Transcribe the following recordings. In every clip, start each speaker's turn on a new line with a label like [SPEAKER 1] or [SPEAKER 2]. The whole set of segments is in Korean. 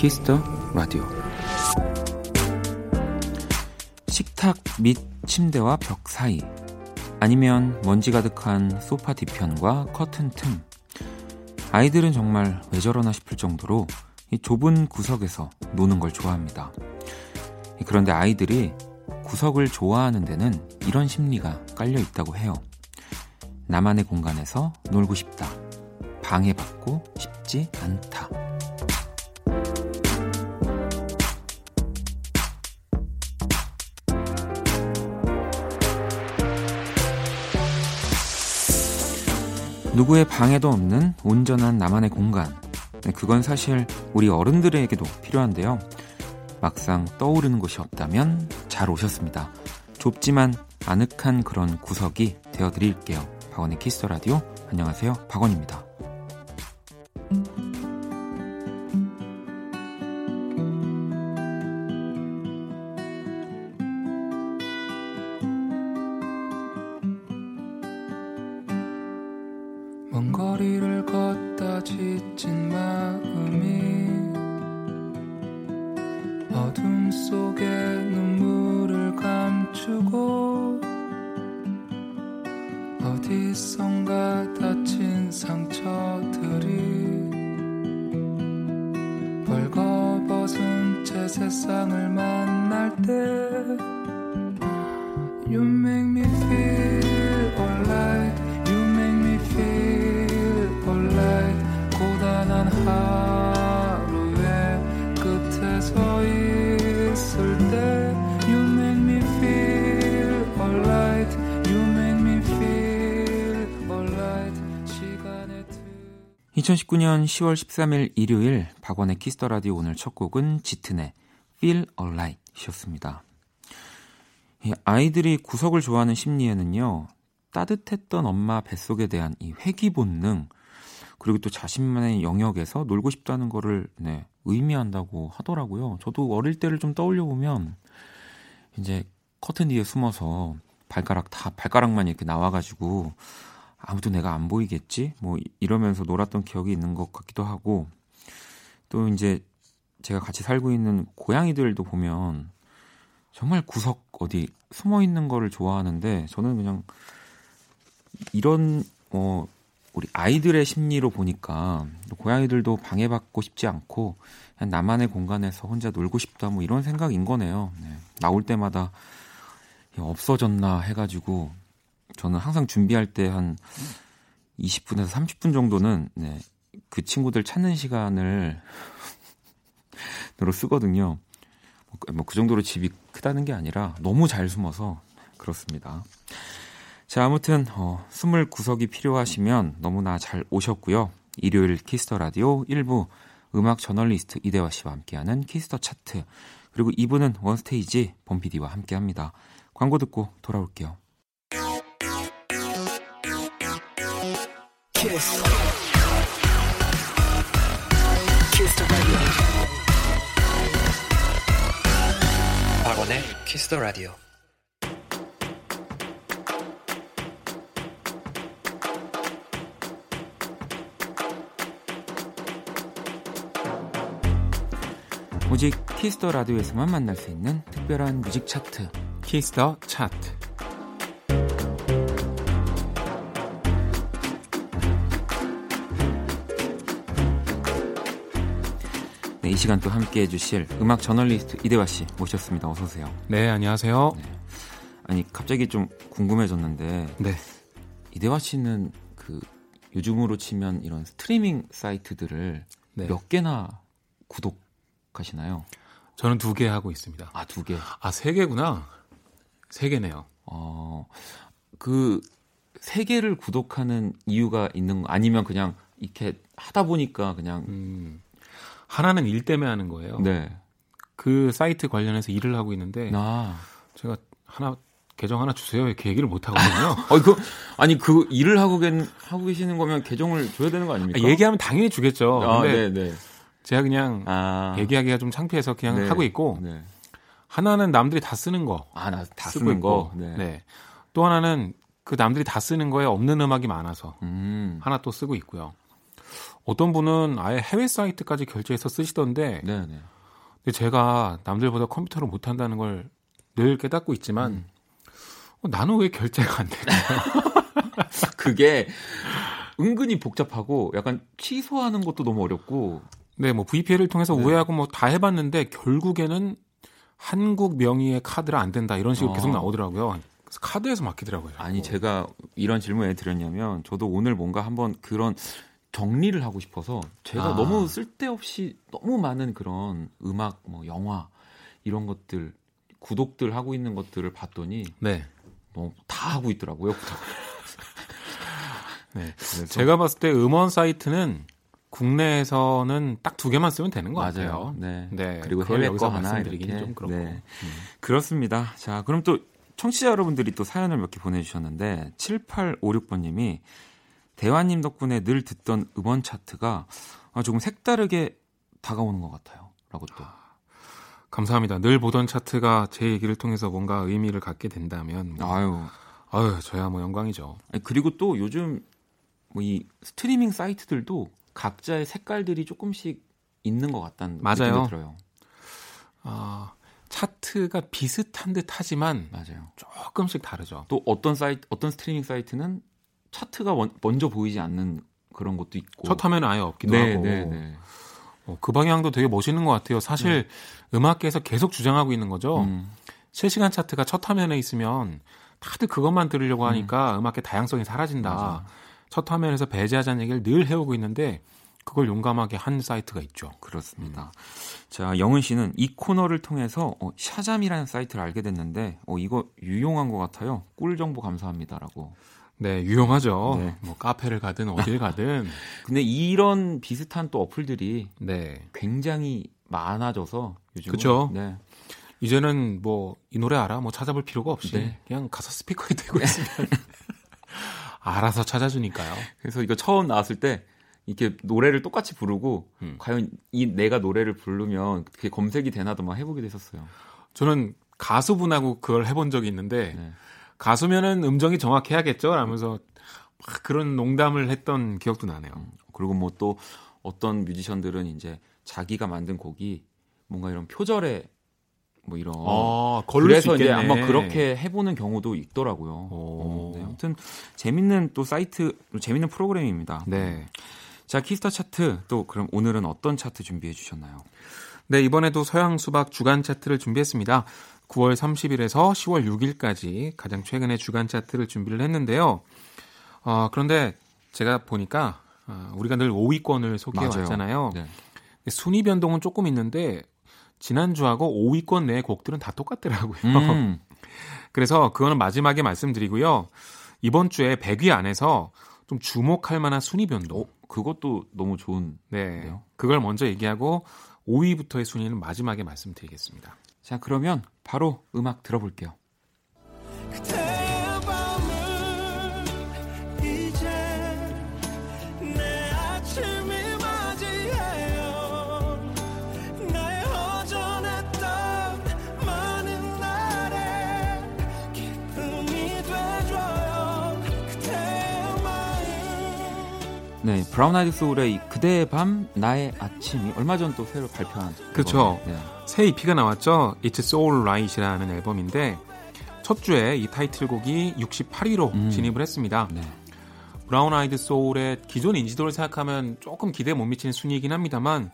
[SPEAKER 1] 키스 더 라디오 식탁 및 침대와 벽 사이 아니면 먼지 가득한 소파 뒤편과 커튼 틈 아이들은 정말 왜 저러나 싶을 정도로 이 좁은 구석에서 노는 걸 좋아합니다. 그런데 아이들이 구석을 좋아하는 데는 이런 심리가 깔려 있다고 해요. 나만의 공간에서 놀고 싶다. 방해받고 싶지 않다. 누구의 방해도 없는 온전한 나만의 공간. 네, 그건 사실 우리 어른들에게도 필요한데요. 막상 떠오르는 곳이 없다면 잘 오셨습니다. 좁지만 아늑한 그런 구석이 되어드릴게요. 박원의 키스 라디오. 안녕하세요. 박원입니다. so good. (2019년 10월 13일) 일요일 박원의 키스 더 라디오 오늘 첫 곡은 짙은의 Feel Alright이었습니다. 아이들이 구석을 좋아하는 심리에는요, 따뜻했던 엄마 뱃속에 대한 이 회귀 본능, 그리고 또 자신만의 영역에서 놀고 싶다는 거를 네, 의미한다고 하더라고요. 저도 어릴 때를 좀 떠올려 보면 이제 커튼 뒤에 숨어서 발가락 다 발가락만 이렇게 나와가지고 아무도 내가 안 보이겠지? 뭐 이러면서 놀았던 기억이 있는 것 같기도 하고 또 이제 제가 같이 살고 있는 고양이들도 보면 정말 구석 어디 숨어 있는 거를 좋아하는데 저는 그냥 이런 어 우리 아이들의 심리로 보니까 고양이들도 방해받고 싶지 않고 그냥 나만의 공간에서 혼자 놀고 싶다 뭐 이런 생각인 거네요. 네. 나올 때마다 없어졌나 해가지고 저는 항상 준비할 때 한 20분에서 30분 정도는 네, 그 친구들 찾는 시간을 으로 쓰거든요. 뭐그 뭐그 정도로 집이 크다는 게 아니라 너무 잘 숨어서 그렇습니다. 자, 아무튼 어, 숨을 구석이 필요하시면 너무나 잘 오셨고요. 일요일 키스 더 라디오 1부 음악 저널리스트 이대화 씨와 함께하는 키스 더 차트 그리고 2부는 원스테이지 범피디와 함께합니다. 광고 듣고 돌아올게요. 박원의 키스 더 라디오. 오직 키스 더 라디오에서만 만날 수 있는 특별한 뮤직 차트. 키스 더 차트 네, 이 시간 또 함께 해 주실 음악 저널리스트 이대화 씨 모셨습니다. 어서 오세요.
[SPEAKER 2] 네, 안녕하세요. 네.
[SPEAKER 1] 아니 갑자기 좀 궁금해졌는데 네. 이대화 씨는 그 요즘으로 치면 이런 스트리밍 사이트들을 네. 몇 개나 구독하시나요?
[SPEAKER 2] 저는 두 개 하고 있습니다.
[SPEAKER 1] 아, 두 개.
[SPEAKER 2] 아, 세 개구나. 세 개네요.
[SPEAKER 1] 어, 그, 세 개를 구독하는 이유가 있는 거 아니면 그냥 이렇게 하다 보니까 그냥 음.
[SPEAKER 2] 하나는 일 때문에 하는 거예요. 네. 그 사이트 관련해서 일을 하고 있는데 아. 제가 하나 계정 하나 주세요 이렇게 얘기를 못 하거든요.
[SPEAKER 1] 어, 그 아니 그 일을 하고 계, 하고 계시는 거면 계정을 줘야 되는 거 아닙니까?
[SPEAKER 2] 아, 얘기하면 당연히 주겠죠. 아, 네, 네. 제가 그냥 아. 얘기하기가 좀 창피해서 그냥 네. 하고 있고 네. 하나는 남들이 다 쓰는 거.
[SPEAKER 1] 아, 나 다 쓰는 거.
[SPEAKER 2] 네. 네. 또 하나는 그 남들이 다 쓰는 거에 없는 음악이 많아서 음. 하나 또 쓰고 있고요. 어떤 분은 아예 해외 사이트까지 결제해서 쓰시던데 네네. 근데 제가 남들보다 컴퓨터를 못한다는 걸 늘 깨닫고 있지만 음. 어, 나는 왜 결제가 안 될까요?
[SPEAKER 1] 그게 은근히 복잡하고 약간 취소하는 것도 너무 어렵고
[SPEAKER 2] 네, 뭐 VPN을 통해서 네. 우회하고 뭐 다 해봤는데 결국에는 한국 명의의 카드라 안 된다 이런 식으로 어. 계속 나오더라고요. 그래서 카드에서 막히더라고요.
[SPEAKER 1] 아니 제가 이런 질문을 드렸냐면 저도 오늘 뭔가 한번 그런 정리를 하고 싶어서 제가 아. 너무 쓸데없이 너무 많은 그런 음악, 뭐 영화 이런 것들 구독들 하고 있는 것들을 봤더니 네. 뭐다 하고 있더라고요.
[SPEAKER 2] 네. 제가 봤을 때 음원 사이트는 국내에서는 딱 두 개만 쓰면 되는 거. 같아요.
[SPEAKER 1] 네. 네. 그리고 해외 거 하나 말씀드리기는 좀 그렇고. 네. 음. 그렇습니다. 자, 그럼 또 청취자 여러분들이 또 사연을 몇 개 보내주셨는데 7856번님이 대화님 덕분에 늘 듣던 음원 차트가 조금 색다르게 다가오는 것 같아요. 라고 또.
[SPEAKER 2] 감사합니다. 늘 보던 차트가 제 얘기를 통해서 뭔가 의미를 갖게 된다면 뭐, 아유, 아유, 저야 뭐 영광이죠.
[SPEAKER 1] 그리고 또 요즘 뭐 이 스트리밍 사이트들도 각자의 색깔들이 조금씩 있는 것 같다는 맞아요. 느낌이 들어요.
[SPEAKER 2] 아, 차트가 비슷한 듯 하지만 맞아요. 조금씩 다르죠.
[SPEAKER 1] 또 어떤 사이트 어떤 스트리밍 사이트는 차트가 원, 먼저 보이지 않는 그런 것도 있고
[SPEAKER 2] 첫 화면 아예 없기도 네, 하고 네, 네. 어, 그 방향도 되게 멋있는 것 같아요. 사실 네. 음악계에서 계속 주장하고 있는 거죠. 음. 실시간 차트가 첫 화면에 있으면 다들 그것만 들으려고 하니까 음. 악계 다양성이 사라진다. 맞아. 첫 화면에서 배제하자는 얘기를 늘 해오고 있는데 그걸 용감하게 한 사이트가 있죠.
[SPEAKER 1] 그렇습니다. 음. 자, 영은 씨는 이 코너를 통해서 어, 샤잠이라는 사이트를 알게 됐는데 어, 이거 유용한 것 같아요. 꿀 정보 감사합니다라고.
[SPEAKER 2] 네, 유용하죠. 네. 뭐 카페를 가든 어딜 가든.
[SPEAKER 1] 근데 이런 비슷한 또 어플들이 네. 굉장히 많아져서 요즘
[SPEAKER 2] 그렇죠. 네. 이제는 뭐 이 노래 알아? 뭐 찾아볼 필요가 없이 네. 그냥 가서 스피커에 대고 있으면 알아서 찾아주니까요.
[SPEAKER 1] 그래서 이거 처음 나왔을 때 이렇게 노래를 똑같이 부르고 음. 과연 이 내가 노래를 부르면 그게 검색이 되나도 막 해보기도 했었어요.
[SPEAKER 2] 저는 가수분하고 그걸 해본 적이 있는데 네. 가수면은 음정이 정확해야겠죠. 라면서 막 그런 농담을 했던 기억도 나네요. 음,
[SPEAKER 1] 그리고 뭐 또 어떤 뮤지션들은 이제 자기가 만든 곡이 뭔가 이런 표절에 뭐 이런 아, 그래서 이제 아마 그렇게 해보는 경우도 있더라고요. 어, 네, 아무튼 재밌는 또 사이트 재밌는 프로그램입니다. 네. 자 키스 더 차트 또 그럼 오늘은 어떤 차트 준비해 주셨나요?
[SPEAKER 2] 네 이번에도 서양 수박 주간 차트를 준비했습니다. 9월 30일에서 10월 6일까지 가장 최근의 주간 차트를 준비를 했는데요. 어, 그런데 제가 보니까 어, 우리가 늘 5위권을 소개해 왔잖아요. 네. 순위 변동은 조금 있는데 지난주하고 5위권 내 곡들은 다 똑같더라고요. 음. 그래서 그거는 마지막에 말씀드리고요. 이번 주에 100위 안에서 좀 주목할 만한 순위 변동. 어,
[SPEAKER 1] 그것도 너무 좋은.
[SPEAKER 2] 네. 그걸 먼저 얘기하고 5위부터의 순위는 마지막에 말씀드리겠습니다.
[SPEAKER 1] 자, 그러면 바로 음악 들어볼게요. 네, 브라운 아이드 소울의 그대의 밤 나의 아침이 얼마 전 또 새로 발표한
[SPEAKER 2] 그렇죠. 네. 새 EP가 나왔죠. It's So Right이라는 앨범인데 첫 주에 이 타이틀곡이 68위로 음. 진입을 했습니다. 네. 브라운 아이드 소울의 기존 인지도를 생각하면 조금 기대에 못 미치는 순위이긴 합니다만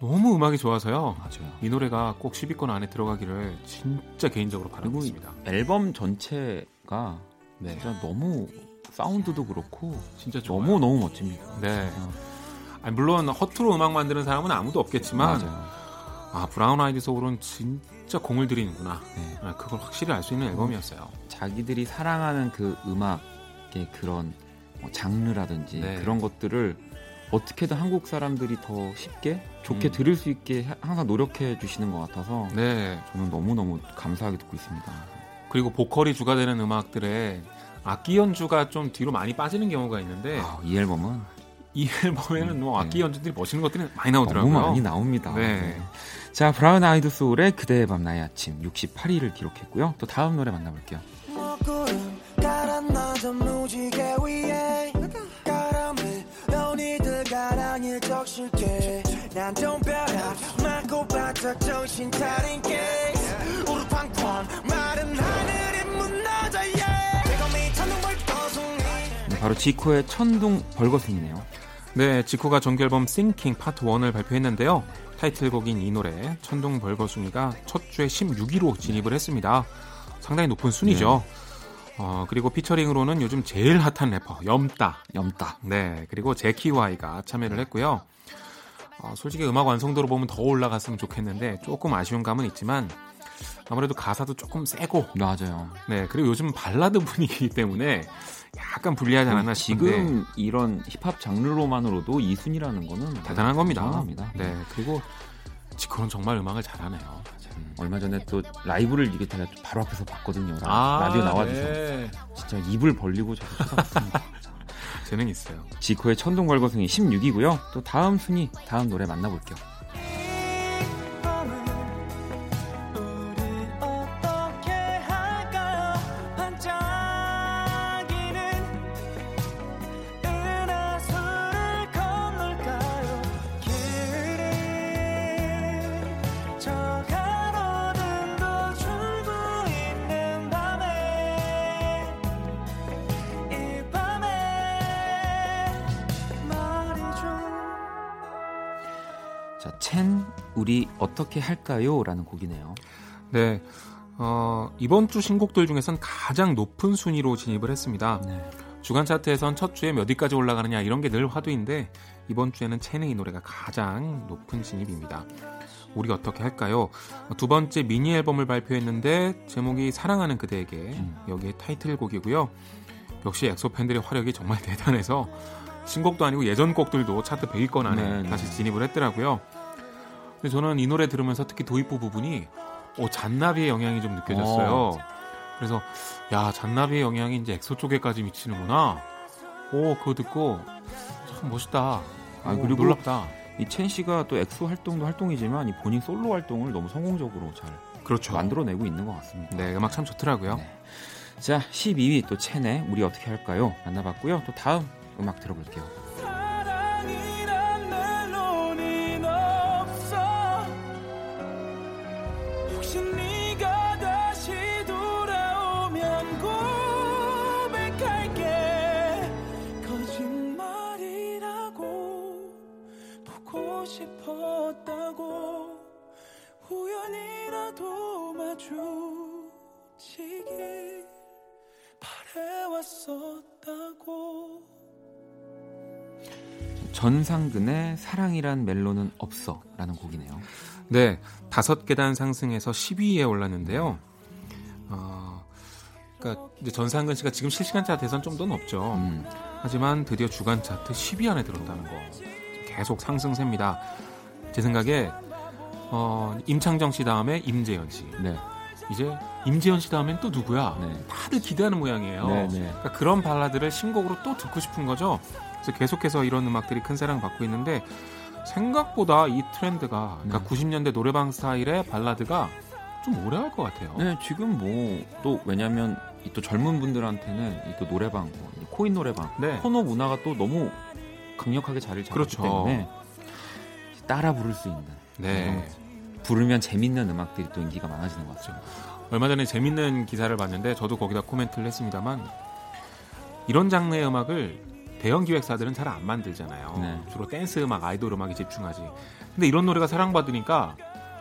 [SPEAKER 2] 너무 음악이 좋아서요. 맞아요. 이 노래가 꼭 10위권 안에 들어가기를 진짜 개인적으로 바라고 있습니다.
[SPEAKER 1] 앨범 전체가 네. 진짜 너무 사운드도 그렇고 진짜 너무 너무 멋집니다. 네.
[SPEAKER 2] 어. 아니, 물론 허투루 음악 만드는 사람은 아무도 없겠지만 맞아요. 아 브라운 아이드 소울은 진짜 공을 들이는구나. 네. 아, 그걸 확실히 알 수 있는 앨범이었어요.
[SPEAKER 1] 자기들이 사랑하는 그 음악의 그런 뭐 장르라든지 네. 그런 것들을 어떻게든 한국 사람들이 더 쉽게 좋게 음. 들을 수 있게 항상 노력해 주시는 것 같아서 네. 저는 너무 너무 감사하게 듣고 있습니다.
[SPEAKER 2] 그리고 보컬이 주가 되는 음악들에 악기 연주가 좀 뒤로 많이 빠지는 경우가 있는데
[SPEAKER 1] 아, 이 앨범은
[SPEAKER 2] 이 앨범에는 뭐 악기 네. 연주들이 멋있는 것들이 많이 나오더라고요.
[SPEAKER 1] 너무 많이 나옵니다. 네. 네. 자, 브라운 아이드 소울의 그대의 밤 나의 아침 68위를 기록했고요. 또 다음 노래 만나볼게요.
[SPEAKER 3] 만나자 무지개 위에 가람을 너희들 가랑이 적실게 난 좀벼락 맞고 바짝 정신 차린 게 우르팡팡 마른 하늘
[SPEAKER 1] 바로 지코의 천둥 벌거숭이네요.
[SPEAKER 2] 네, 지코가 정규 앨범 Thinking 파트 1을 발표했는데요. 타이틀곡인 이 노래 천둥 벌거숭이가 첫 주에 16위로 진입을 했습니다. 상당히 높은 순위죠. 어, 그리고 피처링으로는 요즘 제일 핫한 래퍼 염따,
[SPEAKER 1] 염따.
[SPEAKER 2] 네, 그리고 제키와이가 참여를 했고요. 어, 솔직히 음악 완성도로 보면 더 올라갔으면 좋겠는데 조금 아쉬운 감은 있지만 아무래도 가사도 조금 세고
[SPEAKER 1] 맞아요.
[SPEAKER 2] 네 그리고 요즘 발라드 분위기이기 때문에 약간 불리하지 않았나 싶은데
[SPEAKER 1] 지금 이런 힙합 장르로만으로도 이 순위라는 거는
[SPEAKER 2] 대단한 겁니다.
[SPEAKER 1] 대단합니다.
[SPEAKER 2] 네 그리고 지코는 정말 음악을 잘하네요.
[SPEAKER 1] 음, 얼마 전에 또 라이브를 이게 제가 바로 앞에서 봤거든요. 라, 디오 나와주셔서
[SPEAKER 2] 네.
[SPEAKER 1] 진짜 입을 벌리고 저도 쳐다봤습니다.
[SPEAKER 2] 재능 있어요.
[SPEAKER 1] 지코의 천둥 벌거숭이 16위고요. 또 다음 순위, 다음 노래 만나볼게요. 첸, 우리 어떻게 할까요? 라는 곡이네요.
[SPEAKER 2] 네. 어, 이번 주 신곡들 중에선 가장 높은 순위로 진입을 했습니다.
[SPEAKER 1] 네.
[SPEAKER 2] 주간 차트에선 첫 주에 몇 위까지 올라가느냐 이런 게 늘 화두인데 이번 주에는 첸의 이 노래가 가장 높은 진입입니다. 우리 어떻게 할까요? 두 번째 미니 앨범을 발표했는데 제목이 사랑하는 그대에게
[SPEAKER 1] 음.
[SPEAKER 2] 여기에 타이틀곡이고요. 역시 엑소 팬들의 화력이 정말 대단해서 신곡도 아니고 예전 곡들도 차트 100위권 안에
[SPEAKER 1] 네, 네.
[SPEAKER 2] 다시 진입을 했더라고요. 근데 저는 이 노래 들으면서 특히 도입부 부분이 오, 잔나비의 영향이 좀 느껴졌어요. 그래서 야 잔나비의 영향이 이제 엑소 쪽에까지 미치는구나. 오 그거 듣고 참 멋있다.
[SPEAKER 1] 아,
[SPEAKER 2] 오,
[SPEAKER 1] 그리고
[SPEAKER 2] 놀랍다.
[SPEAKER 1] 이 첸 씨가 또 엑소 활동도 활동이지만 이 본인 솔로 활동을 너무 성공적으로 잘
[SPEAKER 2] 그렇죠.
[SPEAKER 1] 만들어내고 있는 것 같습니다.
[SPEAKER 2] 네 음악 참 좋더라고요.
[SPEAKER 1] 네. 자, 12위 또 첸의 우리 어떻게 할까요? 만나봤고요. 또 다음 음악 들어볼게요.
[SPEAKER 3] 싶었다고 우연이라도 마주치길 바래왔었다고
[SPEAKER 1] 전상근의 사랑이란 멜로는 없어 라는 곡이네요.
[SPEAKER 2] 네 다섯 계단 상승해서 10위에 올랐는데요. 어, 그러니까 이제 전상근 씨가 지금 실시간 차트에선 좀 더 높죠.
[SPEAKER 1] 음,
[SPEAKER 2] 하지만 드디어 주간 차트 10위 안에 들었다는 거 계속 상승세입니다. 제 생각에 어, 임창정 씨 다음에 임재현 씨
[SPEAKER 1] 네.
[SPEAKER 2] 이제 임재현 씨 다음엔 또 누구야?
[SPEAKER 1] 네.
[SPEAKER 2] 다들 기대하는 모양이에요.
[SPEAKER 1] 네, 네.
[SPEAKER 2] 그러니까 그런 발라드를 신곡으로 또 듣고 싶은 거죠. 그래서 계속해서 이런 음악들이 큰 사랑 받고 있는데 생각보다 이 트렌드가 그러니까
[SPEAKER 1] 네.
[SPEAKER 2] 90년대 노래방 스타일의 발라드가 좀 오래 할 것 같아요.
[SPEAKER 1] 네, 지금 뭐 또 왜냐면 이또 젊은 분들한테는 이 또 노래방, 뭐, 이 코인 노래방,
[SPEAKER 2] 네.
[SPEAKER 1] 코너 문화가 또 너무 강력하게 자리를 잡았기
[SPEAKER 2] 그렇죠.
[SPEAKER 1] 때문에 따라 부를 수 있는
[SPEAKER 2] 네.
[SPEAKER 1] 부르면 재밌는 음악들이 또 인기가 많아지는 것 같죠.
[SPEAKER 2] 얼마 전에 재밌는 기사를 봤는데 저도 거기다 코멘트를 했습니다만 이런 장르의 음악을 대형 기획사들은 잘 안 만들잖아요.
[SPEAKER 1] 네.
[SPEAKER 2] 주로 댄스 음악, 아이돌 음악에 집중하지. 근데 이런 노래가 사랑받으니까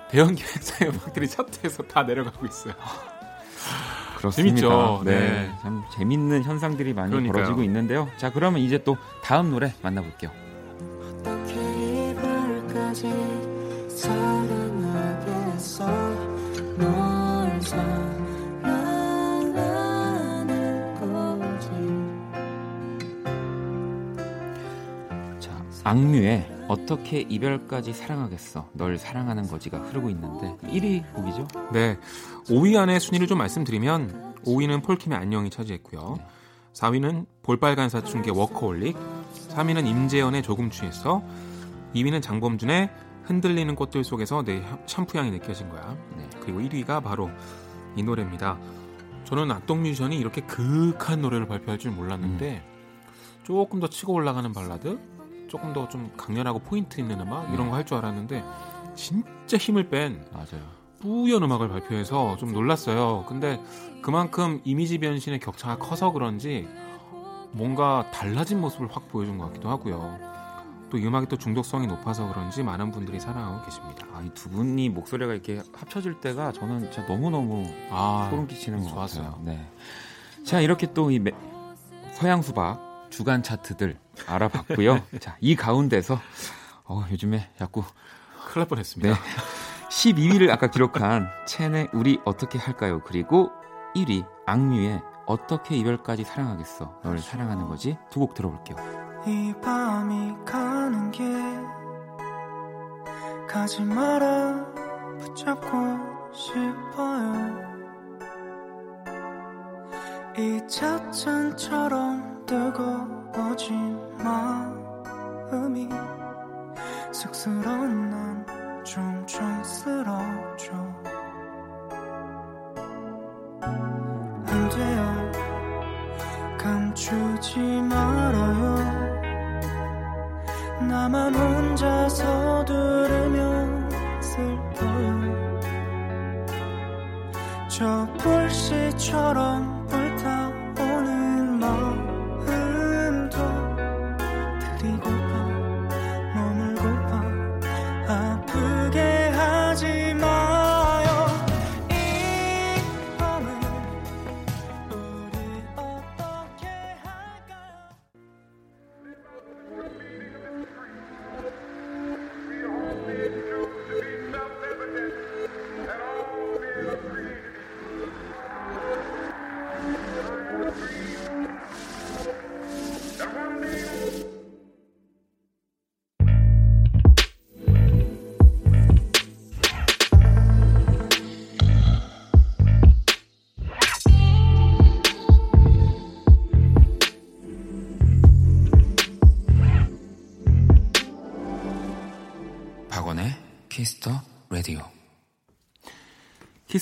[SPEAKER 2] 대형 기획사의 음악들이 차트에서 다 내려가고 있어요.
[SPEAKER 1] 그렇습니다.
[SPEAKER 2] 재밌죠.
[SPEAKER 1] 네.
[SPEAKER 2] 네.
[SPEAKER 1] 참 재밌는 현상들이 많이
[SPEAKER 2] 그러니까요.
[SPEAKER 1] 벌어지고 있는데요. 자, 그러면 이제 또 다음 노래 만나볼게요.
[SPEAKER 3] 어떻게 이별까지 사랑하겠어 널 사랑하는 거지
[SPEAKER 1] 자, 악뮤의 어떻게 이별까지 사랑하겠어. 널 사랑하는 거지가 흐르고 있는데 1위 곡이죠?
[SPEAKER 2] 네. 5위 안에 순위를 좀 말씀드리면 5위는 폴킴의 안녕이 차지했고요. 4위는 볼빨간 사춘기의 워커홀릭, 3위는 임재현의 조금 취했어, 2위는 장범준의 흔들리는 꽃들 속에서 내 샴- 샴푸 향이 느껴진 거야.
[SPEAKER 1] 네.
[SPEAKER 2] 그리고 1위가 바로 이 노래입니다. 저는 악동 뮤지션이 이렇게 극한 노래를 발표할 줄 몰랐는데 조금 더 치고 올라가는 발라드, 조금 더 좀 강렬하고 포인트 있는 음악 이런 거 할 줄 알았는데 진짜 힘을 뺀
[SPEAKER 1] 맞아요.
[SPEAKER 2] 뿌연 음악을 발표해서 좀 놀랐어요. 근데 그만큼 이미지 변신의 격차가 커서 그런지 뭔가 달라진 모습을 확 보여준 것 같기도 하고요. 또이 음악이 또 중독성이 높아서 그런지 많은 분들이 사랑하고 계십니다.
[SPEAKER 1] 아, 이 두 분이 목소리가 이렇게 합쳐질 때가 저는 진짜 너무너무
[SPEAKER 2] 아,
[SPEAKER 1] 소름 끼치는 것
[SPEAKER 2] 좋았어요.
[SPEAKER 1] 같아요. 네. 자, 이렇게 또 이 서양 수박 주간 차트들 알아봤고요. 자, 이 가운데서 어, 요즘에 자꾸
[SPEAKER 2] 큰일 날 뻔했습니다.
[SPEAKER 1] 네. 12위를 아까 기록한 첸의 우리 어떻게 할까요? 그리고 1위 악뮤의 어떻게 이별까지 사랑하겠어. 널 사랑하는 거지. 두 곡 들어볼게요.
[SPEAKER 4] 이 밤이 가는 길. 가지 마라 붙잡고 싶어요. 이 찻잔처럼 뜨거워진 마음이 쑥스러운 난 좀 촌스러워져. 안 돼요. 감추지 말아요 나만 혼자서 들으면 슬퍼요. 저 불씨처럼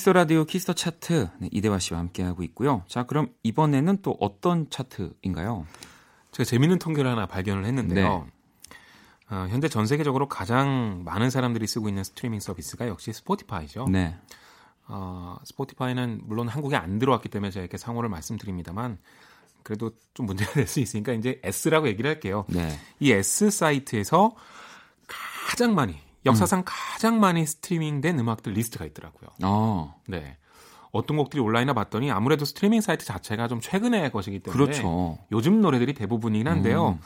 [SPEAKER 1] 키스 더 라디오 키스 더 차트 네, 이대화 씨와 함께 하고 있고요. 자, 그럼 이번에는 또 어떤 차트인가요?
[SPEAKER 2] 제가 재밌는 통계를 하나 발견을 했는데요. 어, 현재 전 세계적으로 가장 많은 사람들이 쓰고 있는 스트리밍 서비스가 역시 스포티파이죠.
[SPEAKER 1] 네.
[SPEAKER 2] 어, 스포티파이는 물론 한국에 안 들어왔기 때문에 제가 이렇게 상호를 말씀드립니다만 그래도 좀 문제가 될 수 있으니까 이제 S라고 얘기를 할게요.
[SPEAKER 1] 네.
[SPEAKER 2] 이 S 사이트에서 가장 많이 역사상 가장 많이 스트리밍된 음악들 리스트가 있더라고요.
[SPEAKER 1] 어,
[SPEAKER 2] 네. 어떤 곡들이 온라인에 봤더니 아무래도 스트리밍 사이트 자체가 좀 최근의 것이기 때문에
[SPEAKER 1] 그렇죠.
[SPEAKER 2] 요즘 노래들이 대부분이긴 한데요.
[SPEAKER 1] 음.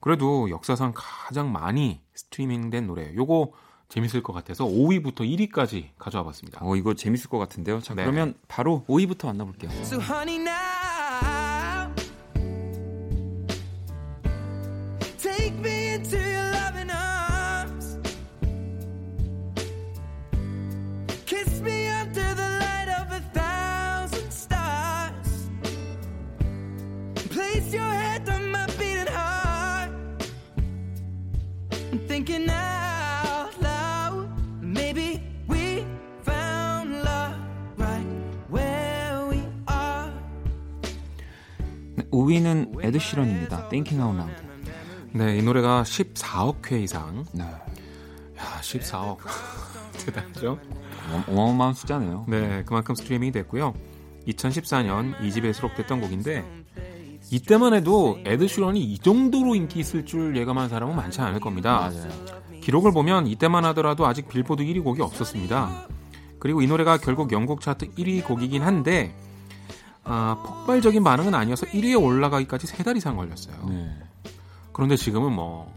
[SPEAKER 2] 그래도 역사상 가장 많이 스트리밍된 노래. 요거 재밌을 것 같아서 5위부터 1위까지 가져와 봤습니다.
[SPEAKER 1] 어, 이거 재밌을 것 같은데요. 자,
[SPEAKER 2] 네.
[SPEAKER 1] 그러면 바로 5위부터 만나볼게요.
[SPEAKER 4] So honey
[SPEAKER 1] 5위는 에드 시런입니다. Thinking Out Loud.
[SPEAKER 2] 네, 이 노래가 14억 회 이상.
[SPEAKER 1] 네.
[SPEAKER 2] 야, 14억. 대단하죠?
[SPEAKER 1] 어마- 어마어마한 숫자네요.
[SPEAKER 2] 네, 그만큼 스트리밍이 됐고요. 2014년 2집에 수록됐던 곡인데 이때만 해도 에드 시런이 이 정도로 인기 있을 줄 예감한 사람은 많지 않을 겁니다.
[SPEAKER 1] 맞아요.
[SPEAKER 2] 기록을 보면 이때만 하더라도 아직 빌보드 1위 곡이 없었습니다. 그리고 이 노래가 결국 영국 차트 1위 곡이긴 한데 아, 폭발적인 반응은 아니어서 1위에 올라가기까지 세달 이상 걸렸어요.
[SPEAKER 1] 네.
[SPEAKER 2] 그런데 지금은 뭐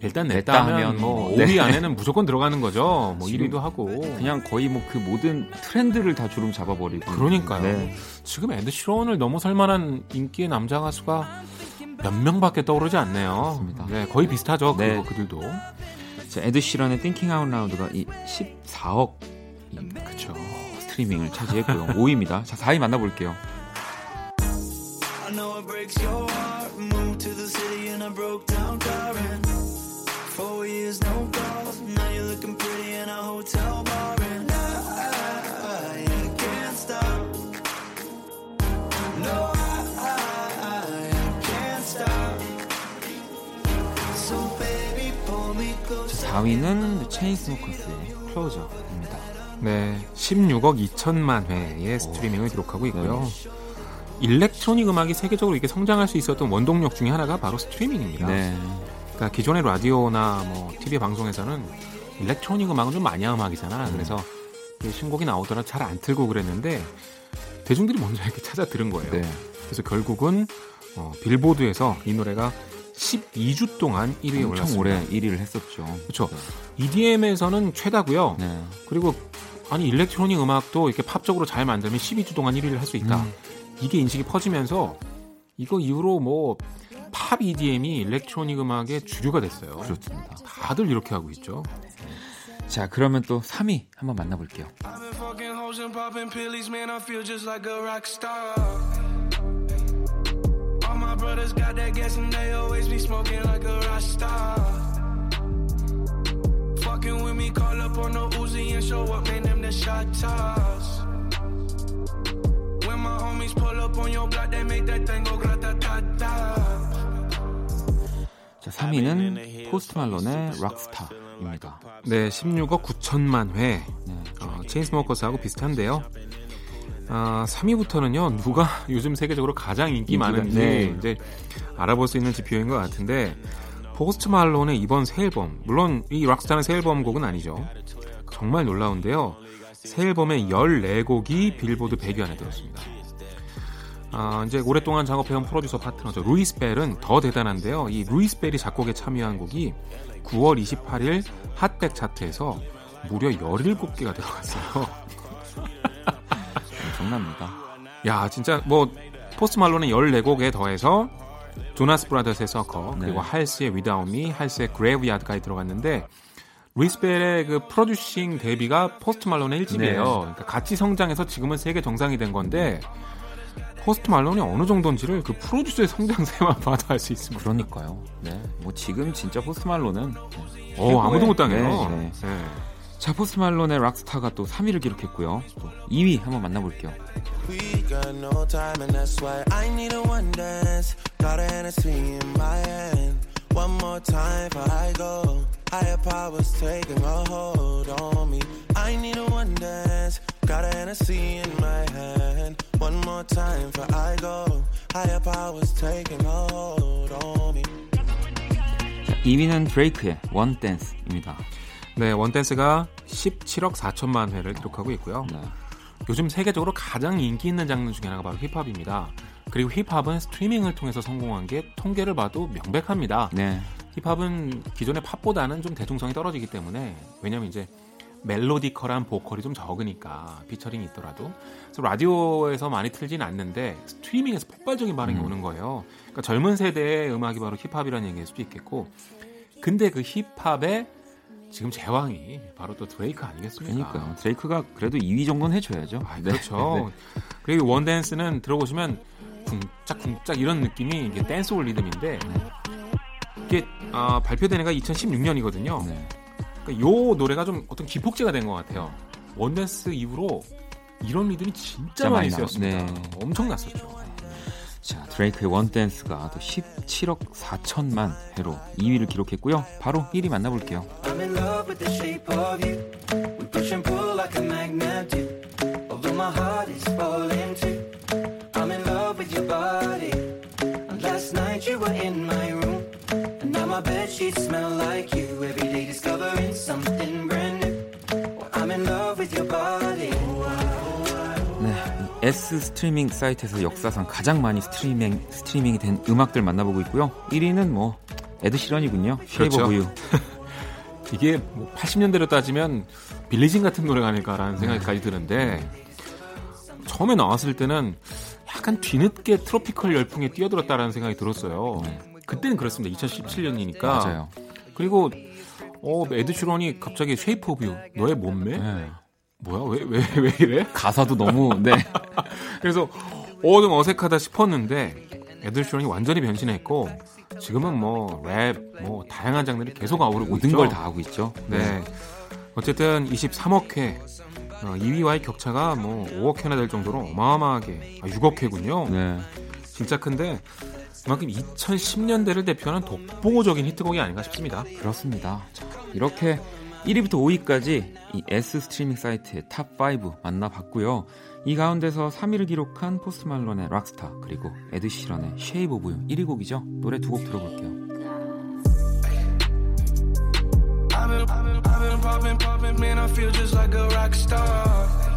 [SPEAKER 2] 일단
[SPEAKER 1] 냈다
[SPEAKER 2] 냈다 하면 뭐
[SPEAKER 1] 네.
[SPEAKER 2] 5위 안에는 무조건 들어가는 거죠. 뭐
[SPEAKER 1] 지금
[SPEAKER 2] 1위도 하고.
[SPEAKER 1] 그냥 거의 뭐 그 모든 트렌드를 다 주름 잡아버리고.
[SPEAKER 2] 그러니까요.
[SPEAKER 1] 네.
[SPEAKER 2] 지금 에드 시런을 넘어설 만한 인기의 남자 가수가 몇 명밖에 떠오르지 않네요.
[SPEAKER 1] 맞습니다.
[SPEAKER 2] 네, 거의 비슷하죠.
[SPEAKER 1] 네.
[SPEAKER 2] 그리고 그들도.
[SPEAKER 1] 자, 에드 시런의 Thinking Out Loud가 이 14억
[SPEAKER 2] 그렇죠.
[SPEAKER 1] 스트리밍을 차지했고요. 5위입니다. 자, 4위 만나볼게요.
[SPEAKER 4] know it breaks your heart. Moved to the city in a broke down car and four years no calls. Now you're looking pretty in a hotel bar and I, I, I can't stop.
[SPEAKER 5] No,
[SPEAKER 6] I, I, I
[SPEAKER 5] can't stop. So baby, pull me close.
[SPEAKER 1] 4위는 체인스모커스의 Closer입니다.
[SPEAKER 2] 네, 16억 2천만 회의 스트리밍을 기록하고 있고요. 네. 일렉트로닉 음악이 세계적으로 이렇게 성장할 수 있었던 원동력 중에 하나가 바로 스트리밍입니다.
[SPEAKER 1] 네.
[SPEAKER 2] 그러니까 기존의 라디오나 뭐 TV 방송에서는 일렉트로닉 음악은 좀 마니아 음악이잖아. 그래서 이 신곡이 나오더라도 잘 안 틀고 그랬는데 대중들이 먼저 이렇게 찾아 들은 거예요.
[SPEAKER 1] 네.
[SPEAKER 2] 그래서 결국은 어, 빌보드에서 이 노래가 12주 동안 1위에
[SPEAKER 1] 엄청
[SPEAKER 2] 올랐습니다.
[SPEAKER 1] 오래 1위를 했었죠.
[SPEAKER 2] 그렇죠. EDM에서는 최다고요.
[SPEAKER 1] 네.
[SPEAKER 2] 그리고 아니 electronic 음악도 이렇게 팝적으로 잘 만들면 12주 동안 1위를 할 수 있다.
[SPEAKER 1] 음.
[SPEAKER 2] 이게 인식이 퍼지면서 이거 이후로 뭐 팝 EDM이 electronic 음악의 주류가 됐어요.
[SPEAKER 1] 그렇습니다.
[SPEAKER 2] 다들 이렇게 하고 있죠.
[SPEAKER 1] 자, 그러면 또 3위 한번 만나볼게요.
[SPEAKER 3] I've been fucking hoes and popping pillies, man. I feel just like a rock star. All my brothers got that gas and they always be smoking like a rock star. Fucking with me, call up on the Uzi and show up, man. Them the shot toss. Up on your block, they make that thing go grata ta ta.
[SPEAKER 1] 자, 3위는 포스트 말론의 락스타입니다.
[SPEAKER 2] 네, 16억 9천만 회.
[SPEAKER 1] 네.
[SPEAKER 2] 어, 체인스모커스하고 비슷한데요. 아, 3위부터는요, 누가 요즘 세계적으로 가장 인기 많은지
[SPEAKER 1] 네.
[SPEAKER 2] 이제 알아볼 수 있는 지표인 것 같은데, 포스트 말론의 이번 새 앨범, 물론 이 Rockstar는 새 앨범 곡은 아니죠. 정말 놀라운데요. 새 앨범의 14곡이 빌보드 100위 안에 들었습니다. 아, 이제 오랫동안 작업해온 프로듀서 파트너죠. 루이스 벨은 더 대단한데요. 이 루이스 벨이 작곡에 참여한 곡이 9월 28일 Hot백 차트에서 무려 17개가 들어갔어요.
[SPEAKER 1] 엄청납니다.
[SPEAKER 2] 야, 진짜 뭐 포스트 말론은 14곡에 더해서 조나스 브라더스의 Sucker 그리고
[SPEAKER 1] 네.
[SPEAKER 2] 할시의 Without Me, 할시의 Graveyard까지 들어갔는데 루이스 벨의 그 producing 데뷔가 포스트 말론의 1집이에요.
[SPEAKER 1] 네.
[SPEAKER 2] 그러니까 같이 성장해서 지금은 세계 정상이 된 건데 포스트 말론이 어느 정도인지를 그 프로듀서의 성장세만 봐도 알 수 있습니다.
[SPEAKER 1] 그러니까요. 네. 뭐 지금 진짜 포스트 말론은
[SPEAKER 2] 어, 아무도 못 당해요.
[SPEAKER 1] 네, 네.
[SPEAKER 2] 네.
[SPEAKER 1] 자, 포스트 말론의 락스타가 또 3위를 기록했고요. 또 2위 한번 만나볼게요.
[SPEAKER 6] We got no time, and that's why I need a one dance. Got a Hennessy in my hand. One more time before I go. Higher powers taking a hold on me. I need a one dance. Got a Hennessy in my hand. One more time before I go. Higher powers taking a hold on me.
[SPEAKER 1] 2위는 드레이크의 One Dance입니다.
[SPEAKER 2] 네, One Dance가 17억 4천만 회를 기록하고 있고요.
[SPEAKER 1] 네.
[SPEAKER 2] 요즘 세계적으로 가장 인기 있는 장르 중에 하나가 바로 힙합입니다. 그리고 힙합은 스트리밍을 통해서 성공한 게 통계를 봐도 명백합니다.
[SPEAKER 1] 네.
[SPEAKER 2] 힙합은 기존의 팝보다는 좀 대중성이 떨어지기 때문에 왜냐면 이제 melodical한 보컬이 좀 적으니까 피처링이 있더라도 그래서 라디오에서 많이 틀진 않는데 스트리밍에서 폭발적인 반응이
[SPEAKER 1] 음.
[SPEAKER 2] 오는 거예요. 그러니까 젊은 세대의 음악이 바로 힙합이라는 얘기일 수도 있겠고 근데 그 힙합의 지금 제왕이 바로 또 드레이크 아니겠습니까?
[SPEAKER 1] 그러니까요. 드레이크가 그래도 2위 정도는 해줘야죠.
[SPEAKER 2] 아,
[SPEAKER 1] 네.
[SPEAKER 2] 그렇죠. 그리고 원댄스는 들어보시면 쿵짝쿵짝 이런 느낌이 이게 댄스홀 리듬인데 이게 아, 발표된 해가 2016년이거든요.
[SPEAKER 1] 네.
[SPEAKER 2] 그러니까 요 노래가 좀 어떤 기폭제가 된 것 같아요. 원댄스 이후로 이런 리듬이 진짜
[SPEAKER 1] 진짜
[SPEAKER 2] 많이 쓰였습니다.
[SPEAKER 1] 네.
[SPEAKER 2] 엄청났었죠.
[SPEAKER 1] 자, 드레이크의 원 댄스가 또 17억 4천만 회로 2위를 기록했고요. 바로 1위 만나볼게요.
[SPEAKER 5] I'm in love with the shape of you. We push and pull like a magnet do. Although my heart is falling too. I'm in love with your body. And last night you were in my room. My bed sheets smell like you. Every day discovering something brand new. Well, I'm in love with your body.
[SPEAKER 1] 네, 이 S 스트리밍 사이트에서 역사상 가장 많이 스트리밍 스트리밍이 된 음악들 만나보고 있고요. 1위는 뭐 에드 시런이군요. Shape
[SPEAKER 2] 그렇죠. 이게 뭐 80년대로 따지면 Billie Jean 같은 노래가 아닐까라는 생각까지 드는데 처음에 나왔을 때는 약간 뒤늦게 tropical 열풍에 뛰어들었다라는 생각이 들었어요. 그때는 그렇습니다. 2017년이니까.
[SPEAKER 1] 맞아요.
[SPEAKER 2] 그리고 어, 에드 시런이 갑자기 Shape of You 너의 몸매?
[SPEAKER 1] 네.
[SPEAKER 2] 뭐야? 왜 왜 왜 이래?
[SPEAKER 1] 가사도 너무 네.
[SPEAKER 2] 그래서 어 좀 어색하다 싶었는데 에드 시런이 완전히 변신했고 지금은 뭐 랩, 뭐 다양한 장르를 계속 아우르고
[SPEAKER 1] 모든. 걸 다 하고 있죠.
[SPEAKER 2] 네. 어쨌든 23억 회. 어, 2위와의 격차가 뭐 5억 회나 될 정도로 어마어마하게 아, 6억 회군요.
[SPEAKER 1] 네.
[SPEAKER 2] 진짜 큰데 그만큼 2010년대를 대표하는 독보적인 히트곡이 아닌가 싶습니다.
[SPEAKER 1] 그렇습니다. 자, 이렇게 1위부터 5위까지 이 S 스트리밍 사이트의 탑5 만나봤고요. 이 가운데서 3위를 기록한 포스트 말론의 락스타 그리고 에드 시런의 쉐이브 오브 유 1위 곡이죠. 노래 두 곡 들어볼게요.
[SPEAKER 3] I've been, I've been, I've been popping, popping, man, I feel just like a rock star.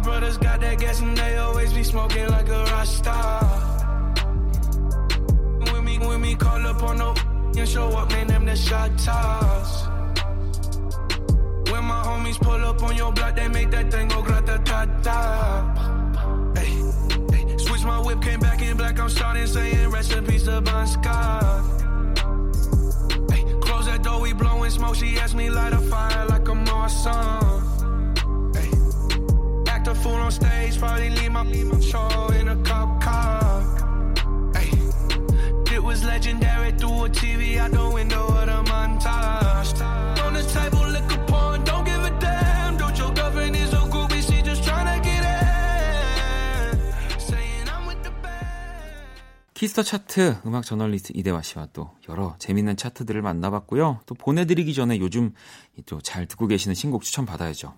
[SPEAKER 3] My brothers got that gas and they always be smoking like a rock star. When me, when me call up on no and show up, man, them the shot toss. When my homies pull up on your block, they make that thing go grata ta ta. Switch my whip, came back in black, I'm starting saying rest on stage, probably leave my, show in a cop car. Ay, it was legendary through a TV out the window of the montage. On the table, liquor porn, don't give a damn. Don't your girlfriend is a groupie, she just tryna get in. Saying I'm with the band.
[SPEAKER 1] 키스터 차트 음악 저널리스트 이대화 씨와 또 여러 재밌는 차트들을 만나봤고요. 또 보내드리기 전에 요즘 또 잘 듣고 계시는 신곡 추천 받아야죠.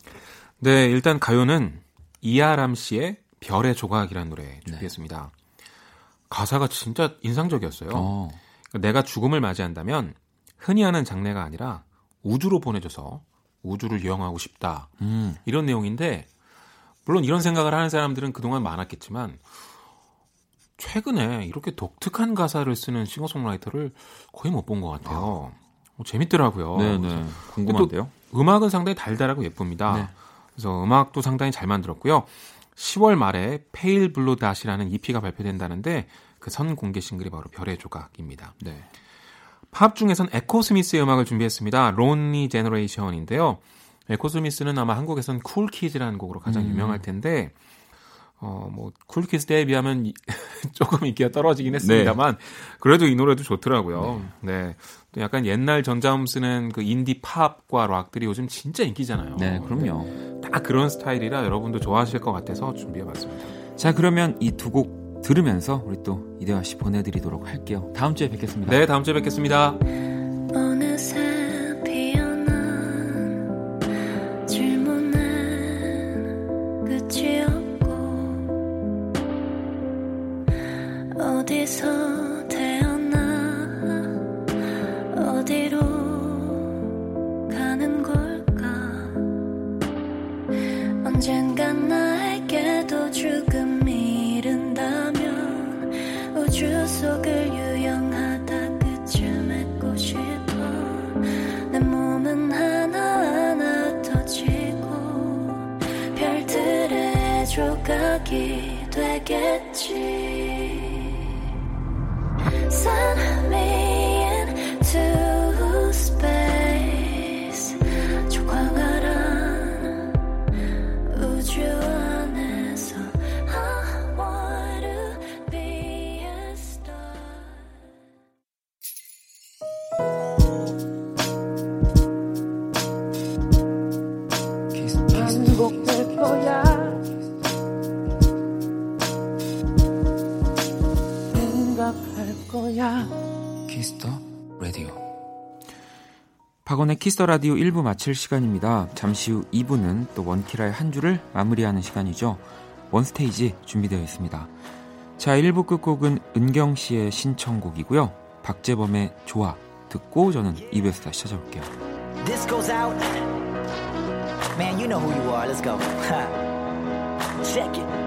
[SPEAKER 2] 네, 일단 가요는 이아람 씨의 별의 조각이라는 노래 준비했습니다. 가사가 진짜 인상적이었어요.
[SPEAKER 1] 어,
[SPEAKER 2] 내가 죽음을 맞이한다면 흔히 하는 장례가 아니라 우주로 보내줘서 우주를 여행하고 싶다.
[SPEAKER 1] 음,
[SPEAKER 2] 이런 내용인데 물론 이런 생각을 하는 사람들은 그동안 많았겠지만 최근에 이렇게 독특한 가사를 쓰는 싱어송라이터를 거의 못 본 것 같아요. 어, 재밌더라고요.
[SPEAKER 1] 네네. 궁금한데요?
[SPEAKER 2] 음악은 상당히 달달하고 예쁩니다.
[SPEAKER 1] 네.
[SPEAKER 2] 그래서 음악도 상당히 잘 만들었고요. 10월 말에 Pale Blue Dot이라는 EP가 발표된다는데 그 선 공개 싱글이 바로 별의 조각입니다.
[SPEAKER 1] 네.
[SPEAKER 2] 팝 중에선 에코 스미스의 음악을 준비했습니다. Lonely Generation인데요. 에코 스미스는 아마 한국에선 Cool Kids라는 곡으로 가장
[SPEAKER 1] 음.
[SPEAKER 2] 유명할 텐데 어, 뭐, Cool Kids 때에 비하면 이- 조금 인기가 떨어지긴 했습니다만, 그래도 이 노래도 좋더라고요. 네. 또 약간 옛날 전자음 쓰는 그 인디 팝과 락들이 요즘 진짜 인기잖아요.
[SPEAKER 1] 네, 그럼요.
[SPEAKER 2] 다 그런 스타일이라 여러분도 좋아하실 것 같아서 준비해봤습니다.
[SPEAKER 1] 자, 그러면 이 두 곡 들으면서 우리 또 이대화 씨 보내드리도록 할게요. 다음 주에 뵙겠습니다.
[SPEAKER 2] 네, 다음 주에 뵙겠습니다.
[SPEAKER 1] Kiss the Radio 1부 마칠 시간입니다. 잠시 후 2부는 또 원키라의 한 주를 마무리하는 시간이죠. 원스테이지 준비되어 있습니다. 자, 1부 끝곡은 은경 씨의 신청곡이고요. 박재범의 좋아 듣고 저는 2부에서 다시 찾아올게요.
[SPEAKER 7] This goes out. Man, you know who you are. Let's go. Check it.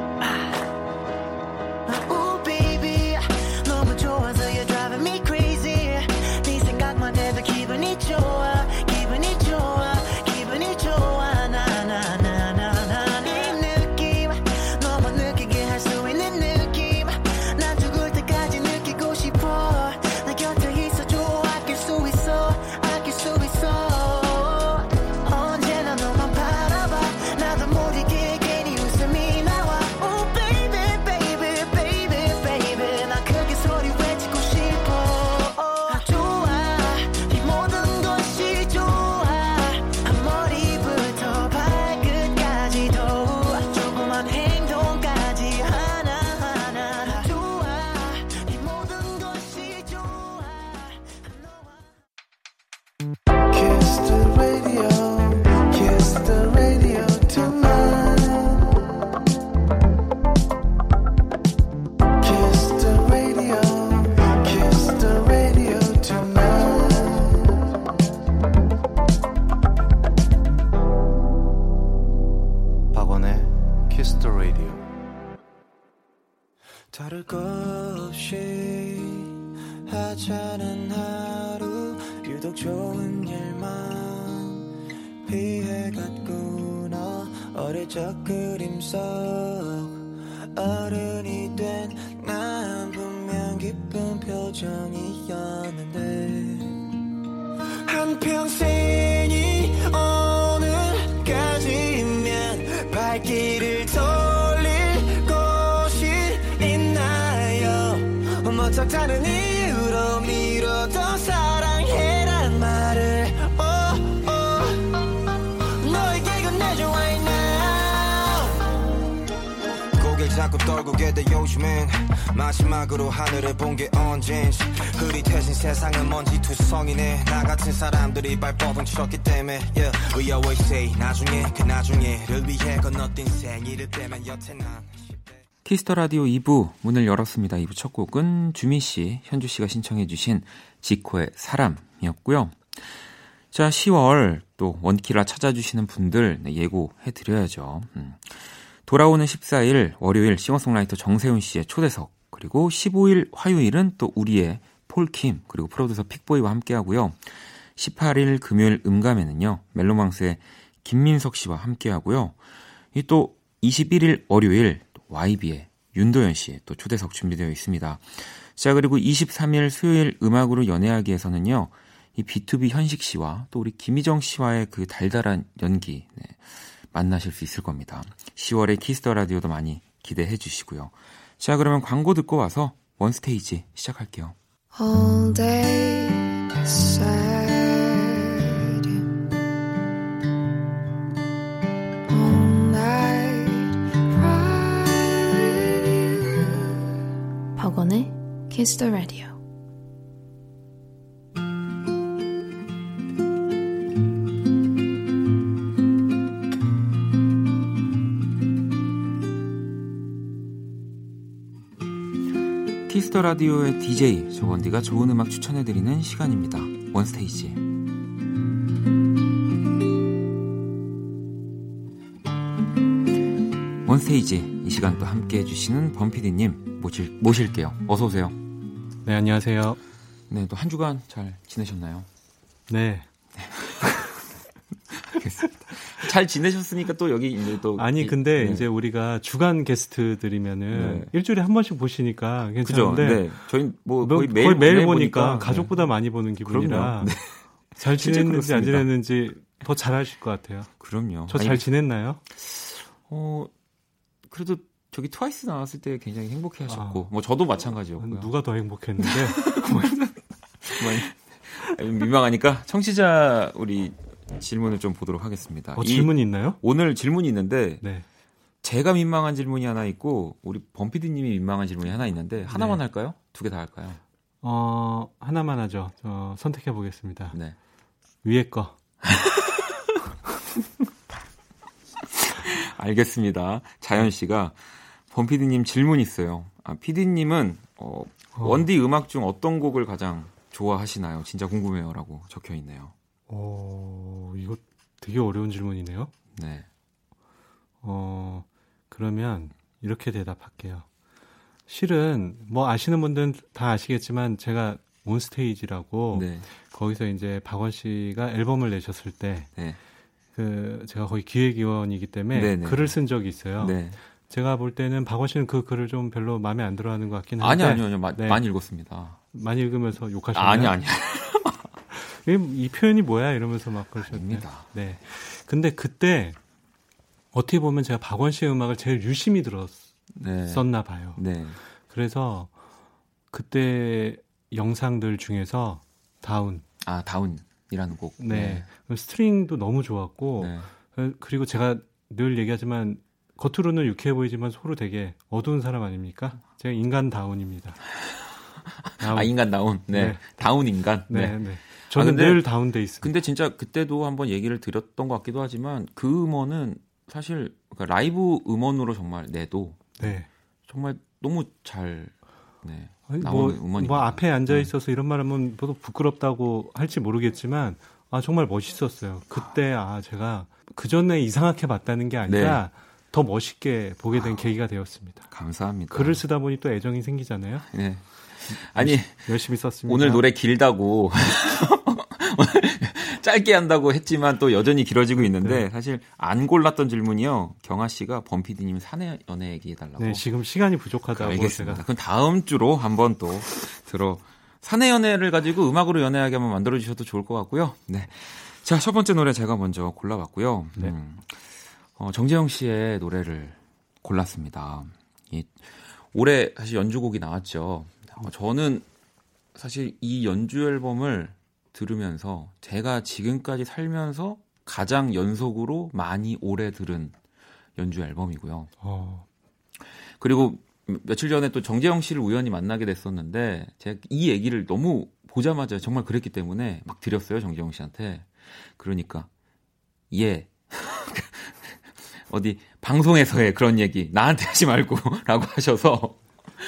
[SPEAKER 6] 피해 갔구나. 어릴 적 그림 속 어른이 된 난 분명 기쁜 표정이었는데. 한평생
[SPEAKER 8] 떨구게 돼 요즘엔 마지막으로 하늘을 본 게 언젠지 흐릿해진 세상은 먼지 투성이네 나 같은 사람들이 발버둥 쳤기 때문에 yeah. We always say 나중에 그 나중에를 위해 건너뛴 생일을 빼면 여태 난
[SPEAKER 1] Kiss the Radio 2부 문을 열었습니다. 2부 첫 곡은 주미 씨, 현주 씨가 신청해 주신 지코의 사람이었고요. 자, 10월 또 원키라 찾아주시는 분들 네, 예고해 드려야죠. 음. 돌아오는 14일 월요일 싱어송라이터 정세훈 씨의 초대석 그리고 15일 화요일은 또 우리의 폴킴 그리고 프로듀서 픽보이와 함께하고요. 18일 금요일 음감에는요 멜로망스의 김민석 씨와 함께하고요. 이또 21일 월요일 YB의 윤도현 씨의 또 초대석 준비되어 있습니다. 자 그리고 23일 수요일 음악으로 연애하기에서는요 이 B2B 현식 씨와 또 우리 김희정 씨와의 그 달달한 연기 네, 만나실 수 있을 겁니다. 10월에 Kiss the Radio도 많이 기대해 주시고요. 자, 그러면 광고 듣고 와서 원스테이지 시작할게요.
[SPEAKER 9] All day sad All night cry with you 박원의 the Radio
[SPEAKER 1] Kiss the Radio의 DJ 조건디가 좋은 음악 추천해드리는 시간입니다. 원스테이지. 원스테이지 이 시간 또 함께 해주시는 범피디님 모실, 모실게요. 어서 오세요.
[SPEAKER 10] 네, 안녕하세요.
[SPEAKER 1] 네, 또 한 주간 잘 지내셨나요?
[SPEAKER 10] 네.
[SPEAKER 1] 알겠습니다. 잘 지내셨으니까 또 여기 이제 또
[SPEAKER 10] 아니 근데
[SPEAKER 1] 네.
[SPEAKER 10] 이제 우리가 주간 게스트들이면은
[SPEAKER 1] 네.
[SPEAKER 10] 일주일에 한 번씩 보시니까
[SPEAKER 1] 그죠?
[SPEAKER 10] 괜찮은데
[SPEAKER 1] 네, 저희
[SPEAKER 10] 뭐뭐
[SPEAKER 1] 거의
[SPEAKER 10] 거의
[SPEAKER 1] 매일,
[SPEAKER 10] 매일,
[SPEAKER 1] 매일
[SPEAKER 10] 보니까,
[SPEAKER 1] 보니까
[SPEAKER 10] 가족보다 많이 보는 기분이라.
[SPEAKER 1] 네.
[SPEAKER 10] 잘 지냈는지 안. 지냈는지 더 잘하실 것 같아요.
[SPEAKER 1] 그럼요.
[SPEAKER 10] 저 잘 지냈나요?
[SPEAKER 1] 어 그래도 저기 트와이스 나왔을 때 굉장히 행복해하셨고
[SPEAKER 10] 아.
[SPEAKER 1] 뭐 저도 마찬가지였고요.
[SPEAKER 10] 누가 더 행복했는데
[SPEAKER 1] 정말 민망하니까 청취자 우리 질문을 좀 보도록 하겠습니다.
[SPEAKER 10] 어,
[SPEAKER 1] 이-
[SPEAKER 10] 질문이 있나요?
[SPEAKER 1] 오늘 질문이 있는데
[SPEAKER 10] 네.
[SPEAKER 1] 제가 민망한 질문이 하나 있고 우리 범피디님이 민망한 질문이 하나 있는데 하나만
[SPEAKER 10] 네.
[SPEAKER 1] 할까요? 두 개 다 할까요?
[SPEAKER 10] 어 하나만 하죠. 저 선택해 보겠습니다.
[SPEAKER 1] 네.
[SPEAKER 10] 위에 거.
[SPEAKER 1] 알겠습니다. 자연 씨가 범피디님 질문 있어요. 아, 피디님은 어, 원디 음악 중 어떤 곡을 가장 좋아하시나요? 진짜 궁금해요라고 적혀 있네요.
[SPEAKER 10] 어 이거 되게 어려운 질문이네요.
[SPEAKER 1] 네.
[SPEAKER 10] 어, 그러면 이렇게 대답할게요. 실은 뭐 아시는 분들은 다 아시겠지만 제가 온스테이지라고
[SPEAKER 1] 네.
[SPEAKER 10] 거기서 이제 박원 씨가 앨범을 내셨을 때
[SPEAKER 1] 네.
[SPEAKER 10] 그 제가 거의 기획위원이기 때문에
[SPEAKER 1] 네네.
[SPEAKER 10] 글을 쓴 적이 있어요.
[SPEAKER 1] 네.
[SPEAKER 10] 제가 볼 때는 박원 씨는 그 글을 좀 별로 마음에 안 들어하는 것 같긴 한데
[SPEAKER 1] 아니 아니요. 아니요. 마-
[SPEAKER 10] 네.
[SPEAKER 1] 많이 읽었습니다.
[SPEAKER 10] 많이 읽으면서 욕하셨나요?
[SPEAKER 1] 아니 아니.
[SPEAKER 10] 이, 이 표현이 뭐야 이러면서 막 그러셨네요.
[SPEAKER 1] 아닙니다.
[SPEAKER 10] 네. 근데 그때 어떻게 보면 제가 박원 씨의 음악을 제일 유심히
[SPEAKER 1] 네.
[SPEAKER 10] 들었었나 봐요.
[SPEAKER 1] 네.
[SPEAKER 10] 그래서 그때 영상들 중에서 Down,
[SPEAKER 1] 아 Down이라는 곡.
[SPEAKER 10] 네, string도 너무 좋았고,
[SPEAKER 1] 네.
[SPEAKER 10] 어, 그리고 제가 늘 얘기하지만 겉으로는 유쾌해 보이지만 속으로 되게 어두운 사람 아닙니까? 제가 인간 Down입니다. 다운.
[SPEAKER 1] 아 인간 다운. 네.
[SPEAKER 10] 네.
[SPEAKER 1] 다운 인간.
[SPEAKER 10] 네,
[SPEAKER 1] 네.
[SPEAKER 10] 네. 저는
[SPEAKER 1] 근데-
[SPEAKER 10] 늘 다운돼 있습니다.
[SPEAKER 1] 근데 진짜 그때도 한번 얘기를 드렸던 것 같기도 하지만 그 음원은 사실 그러니까 라이브 음원으로 정말 내도
[SPEAKER 10] 네.
[SPEAKER 1] 정말 너무 잘 네.
[SPEAKER 10] 아니, 뭐,
[SPEAKER 1] 음원입니다.
[SPEAKER 10] 뭐 앞에 앉아
[SPEAKER 1] 네.
[SPEAKER 10] 있어서 이런 말하면 저도 부끄럽다고 할지 모르겠지만 아 정말 멋있었어요. 그때 아 제가 그 전에 이상하게 봤다는 게 아니라 더 멋있게 보게 된 계기가 되었습니다.
[SPEAKER 1] 감사합니다.
[SPEAKER 10] 글을 쓰다 보니 또 애정이 생기잖아요.
[SPEAKER 1] 네. 아니
[SPEAKER 10] 열심히 썼습니다.
[SPEAKER 1] 오늘 노래 길다고 짧게 한다고 했지만 또 여전히 길어지고 있는데
[SPEAKER 10] 네.
[SPEAKER 1] 사실 안 골랐던 질문이요. 경아 씨가 범피디님 사내 연애 얘기해 달라고.
[SPEAKER 10] 네, 지금 시간이 부족하다고
[SPEAKER 1] 알겠습니다.
[SPEAKER 10] 제가
[SPEAKER 1] 그럼 다음 주로 한번 또 들어 사내 연애를 가지고 음악으로 연애하게 한번 만들어 주셔도 좋을 것 같고요. 네. 자, 첫 번째 노래 제가 먼저 골라봤고요.
[SPEAKER 10] 네.
[SPEAKER 1] 음, 어, 정재영 씨의 노래를 골랐습니다. 이, 올해 사실 연주곡이 나왔죠. 어, 저는 사실 이 연주 앨범을 들으면서 제가 지금까지 살면서 가장 연속으로 많이 오래 들은 연주 앨범이고요.
[SPEAKER 10] 어,
[SPEAKER 1] 그리고 며칠 전에 또 정재영 씨를 우연히 만나게 됐었는데 제가 이 얘기를 너무 보자마자 정말 그랬기 때문에 막 드렸어요 정재영 씨한테. 그러니까 예 어디 방송에서의 그런 얘기 나한테 하지 말고라고 하셔서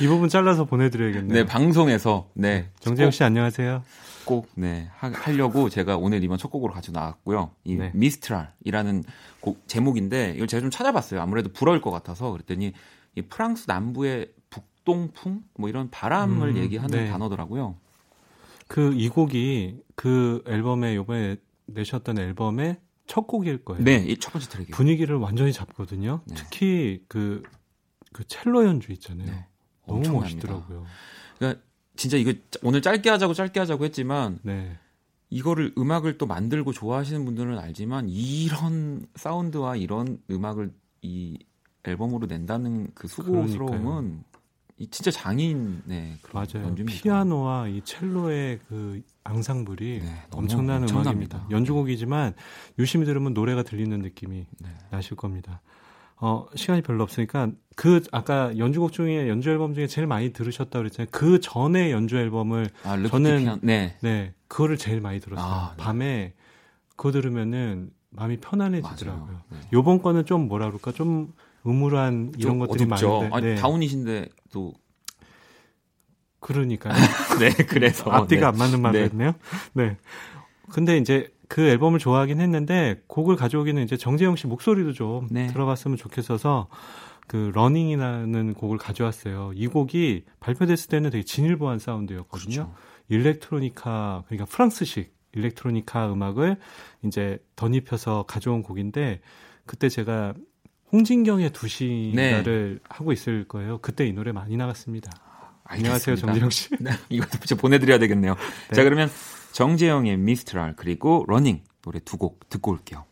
[SPEAKER 10] 이 부분 잘라서 보내드려야겠네요.
[SPEAKER 1] 네 방송에서 네
[SPEAKER 10] 정재영 씨 안녕하세요.
[SPEAKER 1] 꼭 네 하 려고 제가 오늘 이번 첫 곡으로 가져 나왔고요. 이
[SPEAKER 10] 네.
[SPEAKER 1] 미스트랄이라는 곡 제목인데 이걸 제가 좀 찾아봤어요. 아무래도 불어일 것 같아서 그랬더니 이 프랑스 남부의 북동풍 뭐 이런 바람을
[SPEAKER 10] 음,
[SPEAKER 1] 얘기하는
[SPEAKER 10] 네.
[SPEAKER 1] 단어더라고요.
[SPEAKER 10] 그 이 곡이 그 앨범에 요번에 내셨던 앨범의 첫 곡일 거예요.
[SPEAKER 1] 네, 이 첫 번째 트랙이에요.
[SPEAKER 10] 분위기를 완전히 잡거든요.
[SPEAKER 1] 네.
[SPEAKER 10] 특히 그, 그 첼로 연주 있잖아요.
[SPEAKER 1] 네,
[SPEAKER 10] 너무
[SPEAKER 1] 엄청납니다.
[SPEAKER 10] 멋있더라고요.
[SPEAKER 1] 그러니까 진짜 이거 짜- 오늘 짧게 하자고 짧게 하자고 했지만
[SPEAKER 10] 네.
[SPEAKER 1] 이거를 음악을 또 만들고 좋아하시는 분들은 알지만 이런 사운드와 이런 음악을 이 앨범으로 낸다는 그 수고스러움은. 이 진짜 장인의 그런
[SPEAKER 10] 맞아요.
[SPEAKER 1] 연주입니다.
[SPEAKER 10] 피아노와 이 첼로의 그 앙상블이
[SPEAKER 1] 네,
[SPEAKER 10] 엄청난
[SPEAKER 1] 엄청납니다.
[SPEAKER 10] 음악입니다. 연주곡이지만 유심히 들으면 노래가 들리는 느낌이
[SPEAKER 1] 네.
[SPEAKER 10] 나실 겁니다. 어, 시간이 별로 없으니까 그 아까 연주곡 중에 연주 앨범 중에 제일 많이 들으셨다고 그랬잖아요. 그 전에 연주 앨범을
[SPEAKER 1] 아, 르
[SPEAKER 10] 저는-.
[SPEAKER 1] 네.
[SPEAKER 10] 네, 그거를 제일 많이 들었어요.
[SPEAKER 1] 아, 네.
[SPEAKER 10] 밤에 그거 들으면은 마음이 편안해지더라고요.
[SPEAKER 1] 네.
[SPEAKER 10] 요번 거는 좀 뭐라 그럴까? 좀 음울한 이런
[SPEAKER 1] 좀
[SPEAKER 10] 것들이
[SPEAKER 1] 어둡죠.
[SPEAKER 10] 많은데.
[SPEAKER 1] 아니,
[SPEAKER 10] 네.
[SPEAKER 1] Down이신데 또
[SPEAKER 10] 그러니까요.
[SPEAKER 1] 네, 그래서
[SPEAKER 10] 앞뒤가
[SPEAKER 1] 네.
[SPEAKER 10] 안 맞는 말을
[SPEAKER 1] 네.
[SPEAKER 10] 했네요. 네. 근데 이제 그 앨범을 좋아하긴 했는데 곡을 가져오기는 이제 정재형 씨 목소리도 좀
[SPEAKER 1] 네.
[SPEAKER 10] 들어봤으면 좋겠어서 그 Running이라는 곡을 가져왔어요. 이 곡이 발표됐을 때는 되게 진일보한 사운드였거든요.
[SPEAKER 1] 그렇죠.
[SPEAKER 10] 일렉트로니카 그러니까 프랑스식 일렉트로니카 음악을 이제 덧입혀서 가져온 곡인데 그때 제가 홍진경의 두 시가를 하고 있을 거예요. 그때 이 노래 많이 나갔습니다. 안녕하세요,
[SPEAKER 1] 알겠습니다.
[SPEAKER 10] 정재형 씨.
[SPEAKER 1] 네, 이것도 진짜 보내드려야 되겠네요.
[SPEAKER 10] 네.
[SPEAKER 1] 자, 그러면 정재형의 미스트랄 그리고 Running 노래 두 곡 듣고 올게요.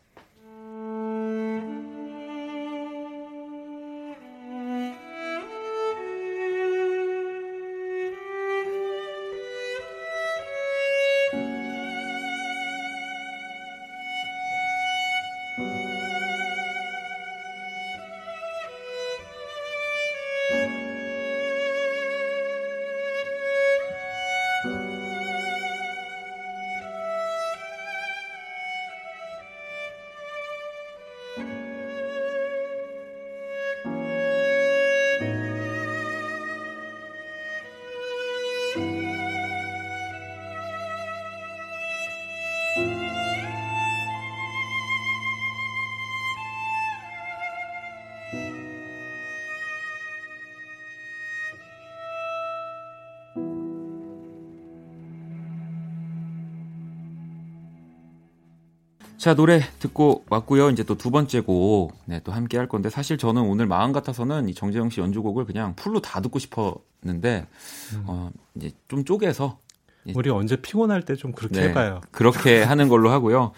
[SPEAKER 1] 자, 노래 듣고 왔고요. 이제 또 두 번째 곡, 네, 또 함께 할 건데, 사실 저는 오늘 마음 같아서는 이 정재형 씨 연주곡을 그냥 풀로 다 듣고 싶었는데, 어, 이제 좀 쪼개서,
[SPEAKER 10] 우리 언제 피곤할 때 좀 그렇게
[SPEAKER 1] 네,
[SPEAKER 10] 해봐요.
[SPEAKER 1] 그렇게 하는 걸로 하고요.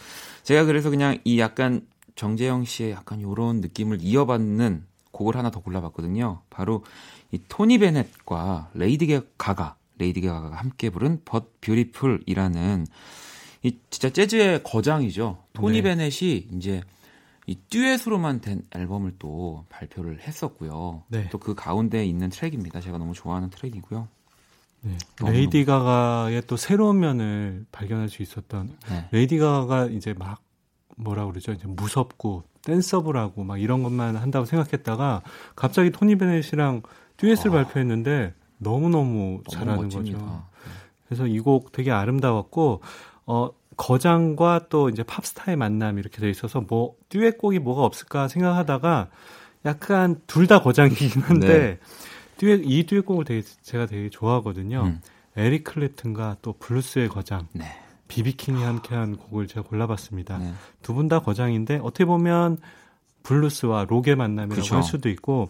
[SPEAKER 1] 제가 그래서 그냥 이 약간 정재형 씨의 약간 요런 느낌을 이어받는 곡을 하나 더 골라봤거든요. 바로 이 토니 베넷과 레이디 가가, 레이디 가가가 함께 부른 But Beautiful이라는 이 진짜 재즈의 거장이죠. 토니
[SPEAKER 10] 네.
[SPEAKER 1] 베넷이 이제 이 듀엣으로만 된 앨범을 또 발표를 했었고요.
[SPEAKER 10] 네.
[SPEAKER 1] 또 그 가운데 있는 트랙입니다. 제가 너무 좋아하는 트랙이고요.
[SPEAKER 10] 네. 레이디 가가의 또 새로운 면을 발견할 수 있었던
[SPEAKER 1] 네.
[SPEAKER 10] 레이디 가가가 이제 막 뭐라 그러죠? 이제 무섭고 danceable하고 막 이런 것만 한다고 생각했다가 갑자기 토니 베넷이랑 듀엣을
[SPEAKER 1] 아.
[SPEAKER 10] 발표했는데 너무너무
[SPEAKER 1] 너무
[SPEAKER 10] 잘하는
[SPEAKER 1] 멋집니다.
[SPEAKER 10] 거죠. 그래서 이 곡 되게 아름다웠고 어 거장과 또 이제 팝스타의 만남 이렇게 돼 있어서 뭐 듀엣곡이 뭐가 없을까 생각하다가 약간 둘 다 거장이긴 한데
[SPEAKER 1] 네.
[SPEAKER 10] 듀엣 이 듀엣곡을 되게 제가 되게 좋아하거든요.
[SPEAKER 1] 음.
[SPEAKER 10] 에릭 클랩튼과 또 블루스의 거장
[SPEAKER 1] 네.
[SPEAKER 10] 비비킹이 함께한 곡을 제가 골라봤습니다.
[SPEAKER 1] 네.
[SPEAKER 10] 두분 다 거장인데 어떻게 보면 블루스와 록의 만남이라고
[SPEAKER 1] 그쵸.
[SPEAKER 10] 할 수도 있고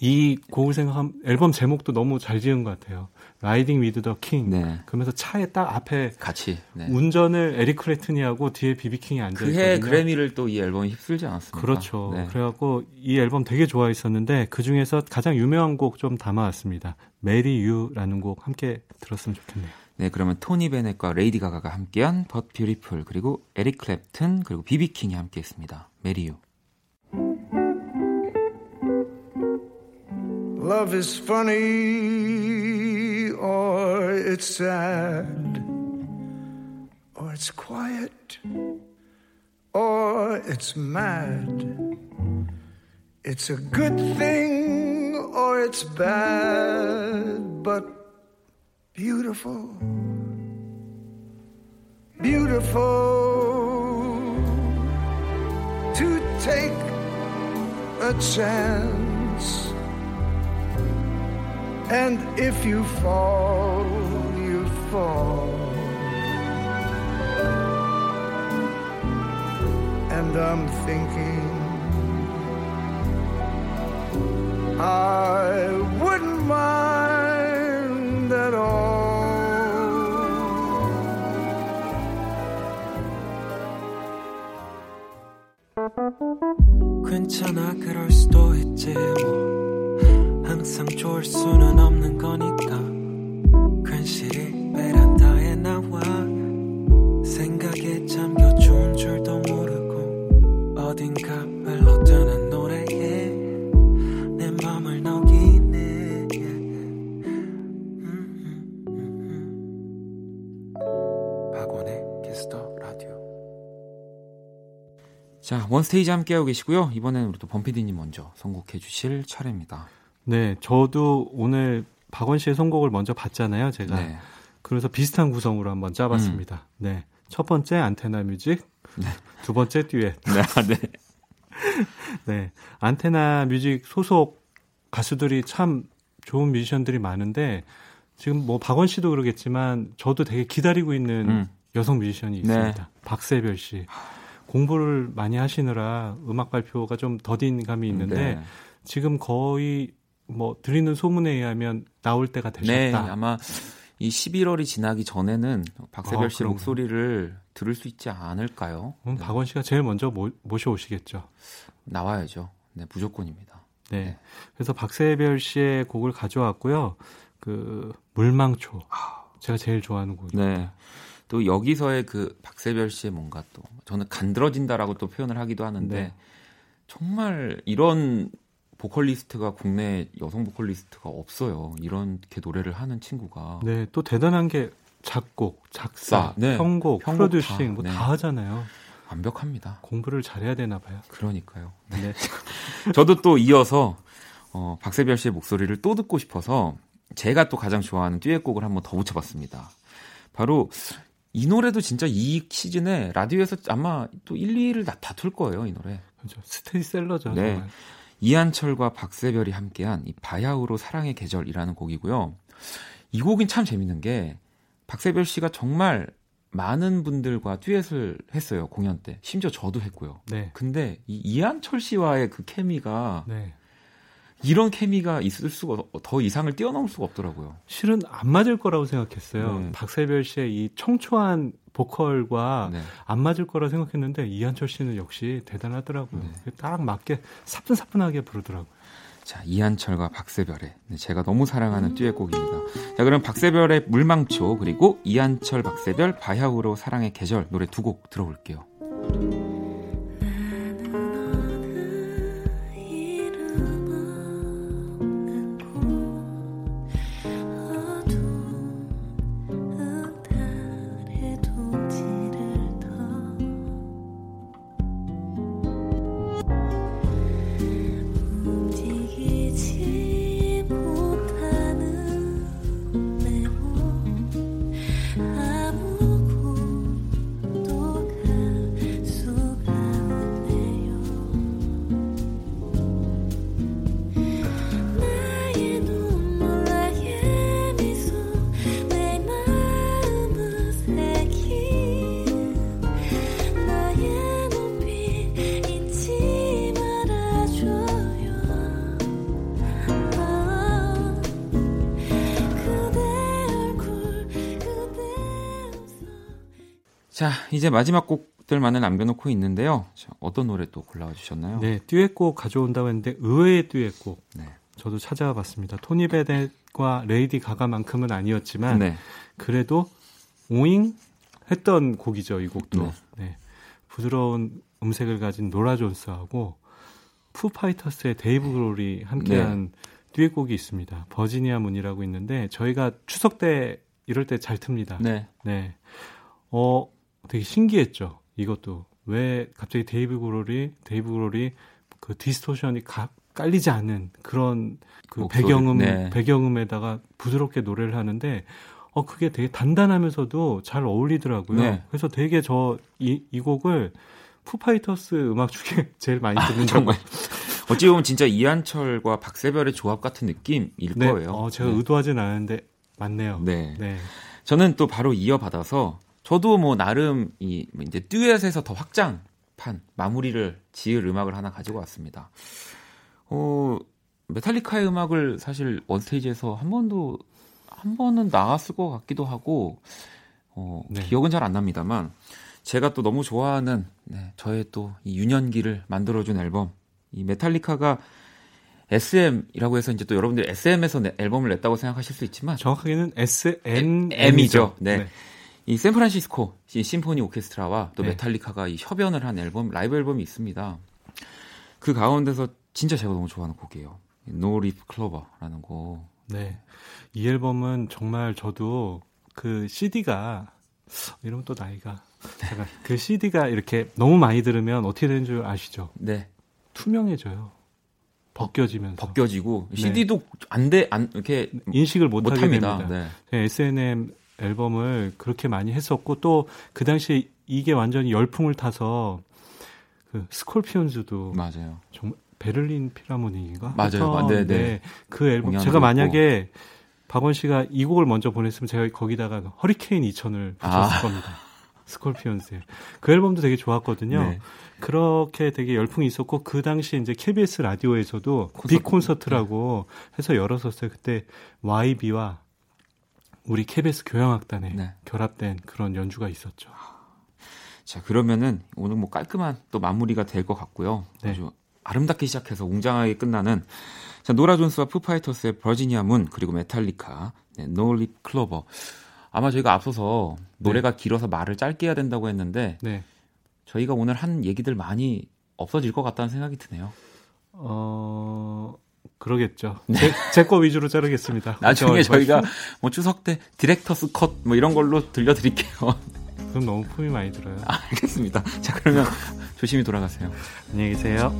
[SPEAKER 10] 이 곡을 생각하면 앨범 제목도 너무 잘 지은 것 같아요. Riding with the King.
[SPEAKER 1] 네.
[SPEAKER 10] 그러면서 차에 딱 앞에
[SPEAKER 1] 같이. 네.
[SPEAKER 10] 운전을 에릭 클랩튼이 하고 뒤에 비비 킹이 앉아 있거든요.
[SPEAKER 1] 그해 그래미를 또 이 앨범이 휩쓸지 않았습니까?
[SPEAKER 10] 그렇죠.
[SPEAKER 1] 네.
[SPEAKER 10] 그래갖고 이 앨범 되게 좋아했었는데 그 중에서 가장 유명한 곡 좀 담아왔습니다. Marry You라는 곡 함께 들었으면 좋겠네요.
[SPEAKER 1] 네, 그러면 토니 베넷과 레이디 가가가 함께한 But Beautiful 그리고 에릭 클랩튼 그리고 비비 킹이 함께했습니다. Marry You.
[SPEAKER 11] Love is funny, or it's sad, or it's quiet, or it's mad. It's a good thing, or it's bad, but beautiful, beautiful to take a chance. And if you fall, you fall. And I'm thinking, I wouldn't mind at all.
[SPEAKER 12] 괜찮아 그럴 수도 있지 뭐 항상 좋을 수는 없는 거니까 괜시리 베란다에 나와 생각에 잠겨 좋은 줄도 모르고 어딘가 흘러드는 노래에 내 맘을 녹이네 박원의 Kiss the Radio
[SPEAKER 1] 자, One Stage 함께하고 계시고요. 이번에는 우리 또 범피디님 먼저 선곡해 주실 차례입니다.
[SPEAKER 10] 네, 저도 오늘 박원 씨의 선곡을 먼저 봤잖아요, 제가.
[SPEAKER 1] 네.
[SPEAKER 10] 그래서 비슷한 구성으로 한번 짜봤습니다. 네. 첫 번째 Antenna Music, 두 번째 듀엣.
[SPEAKER 1] 네, 네.
[SPEAKER 10] 네. Antenna Music 소속 가수들이 참 좋은 뮤지션들이 많은데 지금 뭐 박원 씨도 그러겠지만 저도 되게 기다리고 있는
[SPEAKER 1] 음.
[SPEAKER 10] 여성 뮤지션이
[SPEAKER 1] 네.
[SPEAKER 10] 있습니다. 박세별 씨. 공부를 많이 하시느라 음악 발표가 좀 더딘 감이 있는데
[SPEAKER 1] 네.
[SPEAKER 10] 지금 거의 뭐 들리는 소문에 의하면 나올 때가 되셨다.
[SPEAKER 1] 네, 아마 이 11월이 지나기 전에는 박세별
[SPEAKER 10] 아, 그런가요?
[SPEAKER 1] 목소리를 들을 수 있지 않을까요?
[SPEAKER 10] 그럼
[SPEAKER 1] 네.
[SPEAKER 10] 박원 씨가 제일 먼저 모, 모셔오시겠죠.
[SPEAKER 1] 나와야죠. 네, 무조건입니다.
[SPEAKER 10] 네.
[SPEAKER 1] 네.
[SPEAKER 10] 그래서 박세별 씨의 곡을 가져왔고요. 그 물망초. 제가 제일 좋아하는 곡이에요.
[SPEAKER 1] 네. 또 여기서의 그 박세별 씨의 뭔가 또 저는 간드러진다라고 또 표현을 하기도 하는데
[SPEAKER 10] 네.
[SPEAKER 1] 정말 이런 보컬리스트가 국내 여성 보컬리스트가 없어요. 이렇게 노래를 하는 친구가.
[SPEAKER 10] 네, 또 대단한 게 작곡, 작사,
[SPEAKER 1] 사, 네.
[SPEAKER 10] 편곡,
[SPEAKER 1] 편곡
[SPEAKER 10] 프로듀싱
[SPEAKER 1] 다,
[SPEAKER 10] 뭐
[SPEAKER 1] 네.
[SPEAKER 10] 다 하잖아요.
[SPEAKER 1] 완벽합니다.
[SPEAKER 10] 공부를 잘해야 되나 봐요.
[SPEAKER 1] 그러니까요.
[SPEAKER 10] 네.
[SPEAKER 1] 저도 또 이어서 어, 박세별 씨의 목소리를 또 듣고 싶어서 제가 또 가장 좋아하는 듀엣곡을 한번 더 붙여봤습니다. 바로 이 노래도 진짜 이 시즌에 라디오에서 아마 또 1, 2위를 다, 다툴 거예요, 이 노래.
[SPEAKER 10] 그렇죠. 스테디셀러죠.
[SPEAKER 1] 네.
[SPEAKER 10] 정말.
[SPEAKER 1] 이한철과 박세별이 함께한 이 바야흐로 사랑의 계절이라는 곡이고요. 이 곡은 참 재밌는 게 박세별 씨가 정말 많은 분들과 듀엣을 했어요, 공연 때. 심지어 저도 했고요.
[SPEAKER 10] 네.
[SPEAKER 1] 근데 이 이한철 씨와의 그 케미가
[SPEAKER 10] 네.
[SPEAKER 1] 이런 케미가 있을 수가 더 이상을 뛰어넘을 수가 없더라고요.
[SPEAKER 10] 실은 안 맞을 거라고 생각했어요.
[SPEAKER 1] 네.
[SPEAKER 10] 박세별 씨의 이 청초한 보컬과
[SPEAKER 1] 네.
[SPEAKER 10] 안 맞을 거라 생각했는데 이한철 씨는 역시 대단하더라고요.
[SPEAKER 1] 네.
[SPEAKER 10] 딱 맞게 사뿐사뿐하게 부르더라고요.
[SPEAKER 1] 자, 이한철과 박세별의 네, 제가 너무 사랑하는 듀엣곡입니다. 자, 그럼 박세별의 물망초 그리고 이한철 박세별 바야흐로 사랑의 계절 노래 두 곡 들어볼게요. 자, 이제 마지막 곡들만을 남겨놓고 있는데요. 자, 어떤 노래 또 골라와 주셨나요?
[SPEAKER 10] 네, 듀엣곡 가져온다고 했는데 의외의 듀엣곡.
[SPEAKER 1] 네.
[SPEAKER 10] 저도 찾아와 봤습니다. 토니 베넷과 레이디 가가만큼은 아니었지만
[SPEAKER 1] 네.
[SPEAKER 10] 그래도 오잉 했던 곡이죠, 이 곡도.
[SPEAKER 1] 네.
[SPEAKER 10] 네. 부드러운 음색을 가진 노라 존스하고 푸파이터스의 데이브 그롤이 함께한 듀엣곡이 있습니다. Virginia Moon이라고 있는데 저희가 추석 때 이럴 때 잘 틉니다.
[SPEAKER 1] 네.
[SPEAKER 10] 네. 어, 되게 신기했죠. 이것도 왜 갑자기 데이브 그롤이 데이브 그롤이 그 distortion이 가, 깔리지 않는 그런 그
[SPEAKER 1] 목소리,
[SPEAKER 10] 배경음
[SPEAKER 1] 네.
[SPEAKER 10] 배경음에다가 부드럽게 노래를 하는데 어 그게 되게 단단하면서도 잘 어울리더라고요.
[SPEAKER 1] 네.
[SPEAKER 10] 그래서 되게 저 이 이 곡을 푸파이터스 음악 중에 제일 많이 듣는
[SPEAKER 1] 아, 정말. 어찌 보면 진짜 이한철과 박새별의 조합 같은 느낌일
[SPEAKER 10] 네.
[SPEAKER 1] 거예요.
[SPEAKER 10] 어, 제가
[SPEAKER 1] 네.
[SPEAKER 10] 의도하진 않았는데 맞네요.
[SPEAKER 1] 네.
[SPEAKER 10] 네.
[SPEAKER 1] 저는 또 바로 이어받아서 저도 뭐 나름 이 이제 듀엣에서 더 확장판 마무리를 지을 음악을 하나 가지고 왔습니다. 어 메탈리카의 음악을 사실 원스테이지에서 한 번도 한 번은 나왔을 것 같기도 하고 어
[SPEAKER 10] 네.
[SPEAKER 1] 기억은 잘 안 납니다만 제가 또 너무 좋아하는 네, 저의 또 이 유년기를 만들어준 앨범 이 메탈리카가 SM이라고 해서 이제 또 여러분들 SM에서 앨범을 냈다고 생각하실 수 있지만
[SPEAKER 10] 정확하게는 SN
[SPEAKER 1] M이죠. 네. 이 샌프란시스코 이 심포니 오케스트라와 또
[SPEAKER 10] 네.
[SPEAKER 1] 메탈리카가 이 협연을 한 앨범 라이브 앨범이 있습니다. 그 가운데서 진짜 제가 너무 좋아하는 곡이에요. No Leaf Clover라는 곡.
[SPEAKER 10] 네. 이 앨범은 정말 저도 그 CD가 이러면 또 나이가 제가 그 CD가 이렇게 너무 많이 들으면 어떻게 되는 줄 아시죠?
[SPEAKER 1] 네.
[SPEAKER 10] 투명해져요. 벗겨지면서
[SPEAKER 1] 벗겨지고
[SPEAKER 10] 네.
[SPEAKER 1] CD도 안돼안 이렇게
[SPEAKER 10] 인식을 못 하게
[SPEAKER 1] 못합니다.
[SPEAKER 10] 됩니다.
[SPEAKER 1] 네.
[SPEAKER 10] SNM 앨범을 그렇게 많이 했었고 또 그 당시에 이게 완전히 열풍을 타서 그 스콜피온즈도
[SPEAKER 1] 맞아요.
[SPEAKER 10] 정말 베를린 필하모닉인가?
[SPEAKER 1] 맞아요.
[SPEAKER 10] 하여튼
[SPEAKER 1] 네, 네.
[SPEAKER 10] 그 앨범 제가. 만약에 박원 씨가 이 곡을 먼저 보냈으면 제가 거기다가 허리케인 2000을 붙였을
[SPEAKER 1] 아.
[SPEAKER 10] 겁니다. 스콜피온스. 그 앨범도 되게 좋았거든요.
[SPEAKER 1] 네.
[SPEAKER 10] 그렇게 되게 열풍이 있었고 그 당시 이제 KBS 라디오에서도
[SPEAKER 1] 콘서트.
[SPEAKER 10] Big Concert라고 해서 열었었어요. 그때 YB와 우리 KBS 교향악단에
[SPEAKER 1] 네.
[SPEAKER 10] 결합된 그런 연주가 있었죠.
[SPEAKER 1] 자, 그러면은 오늘 뭐 깔끔한 또 마무리가 될 것 같고요.
[SPEAKER 10] 네.
[SPEAKER 1] 아주 아름답게 시작해서 웅장하게 끝나는 자, 노라 존스와 푸파이터스의 Virginia Moon 그리고 메탈리카 네, Leaf Clover. 아마 저희가 앞서서 노래가 길어서 말을 짧게 해야 된다고 했는데
[SPEAKER 10] 네.
[SPEAKER 1] 저희가 오늘 한 얘기들 많이 없어질 것 같다는 생각이 드네요.
[SPEAKER 10] 어, 그러겠죠. 제거 위주로 자르겠습니다.
[SPEAKER 1] 네. 나중에
[SPEAKER 10] 걱정하지
[SPEAKER 1] 저희가. 뭐 추석 때 디렉터스 컷 뭐 이런 걸로 들려드릴게요.
[SPEAKER 10] 그럼 너무 품이 많이 들어요.
[SPEAKER 1] 아, 알겠습니다. 자, 그러면 조심히 돌아가세요.
[SPEAKER 10] 안녕히 계세요.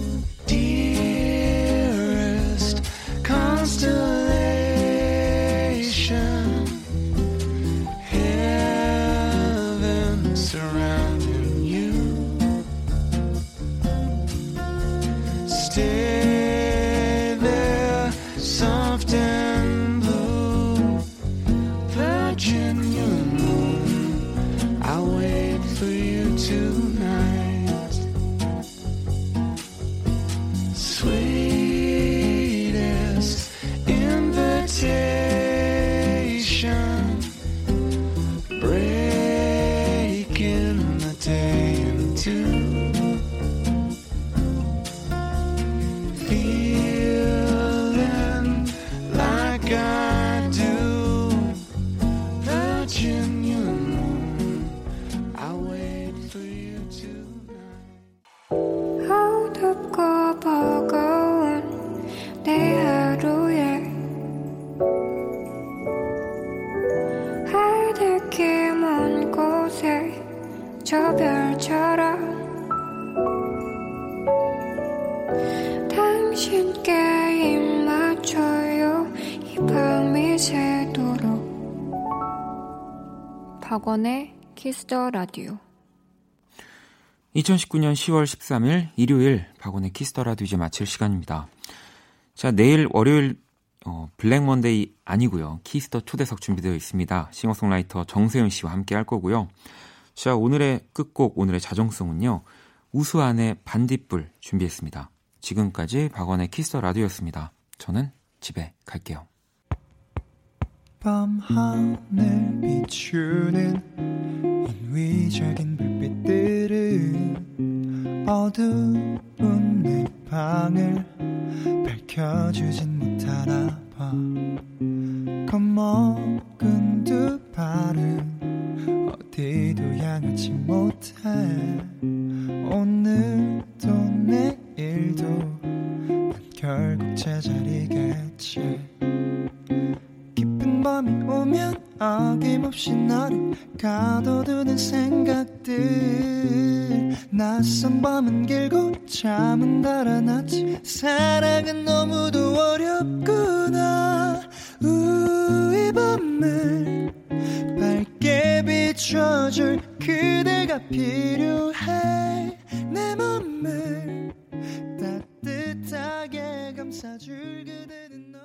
[SPEAKER 9] 박원의 Kiss the Radio
[SPEAKER 1] 2019년 10월 13일 일요일 박원의 Kiss the Radio 이제 마칠 시간입니다. 자, 내일 월요일 어, Black Monday 아니고요. Kiss the 초대석 준비되어 있습니다. 싱어송라이터 정세운 씨와 함께 할 거고요. 자, 오늘의 끝곡 오늘의 자정송은요. 우수한의 반딧불 준비했습니다. 지금까지 박원의 Kiss the Radio였습니다. 저는 집에 갈게요.
[SPEAKER 13] 밤 하늘 비추는 흰 위. 이기적인 불빛들은 어두운 내 방을 밝혀주진 못하나 봐 겁먹은 두 발은 어디도 향하지 못해 오늘도 내일도 난 결국 제자리겠지 밤이 오면 어김없이 나를 가둬두는 생각들. 낯선 밤은 길고 잠은 달아났지. 사랑은 너무도 어렵구나. 우이 밤을 밝게 비춰줄 그대가 필요해. 내 맘을 따뜻하게 감싸줄 그대는 너.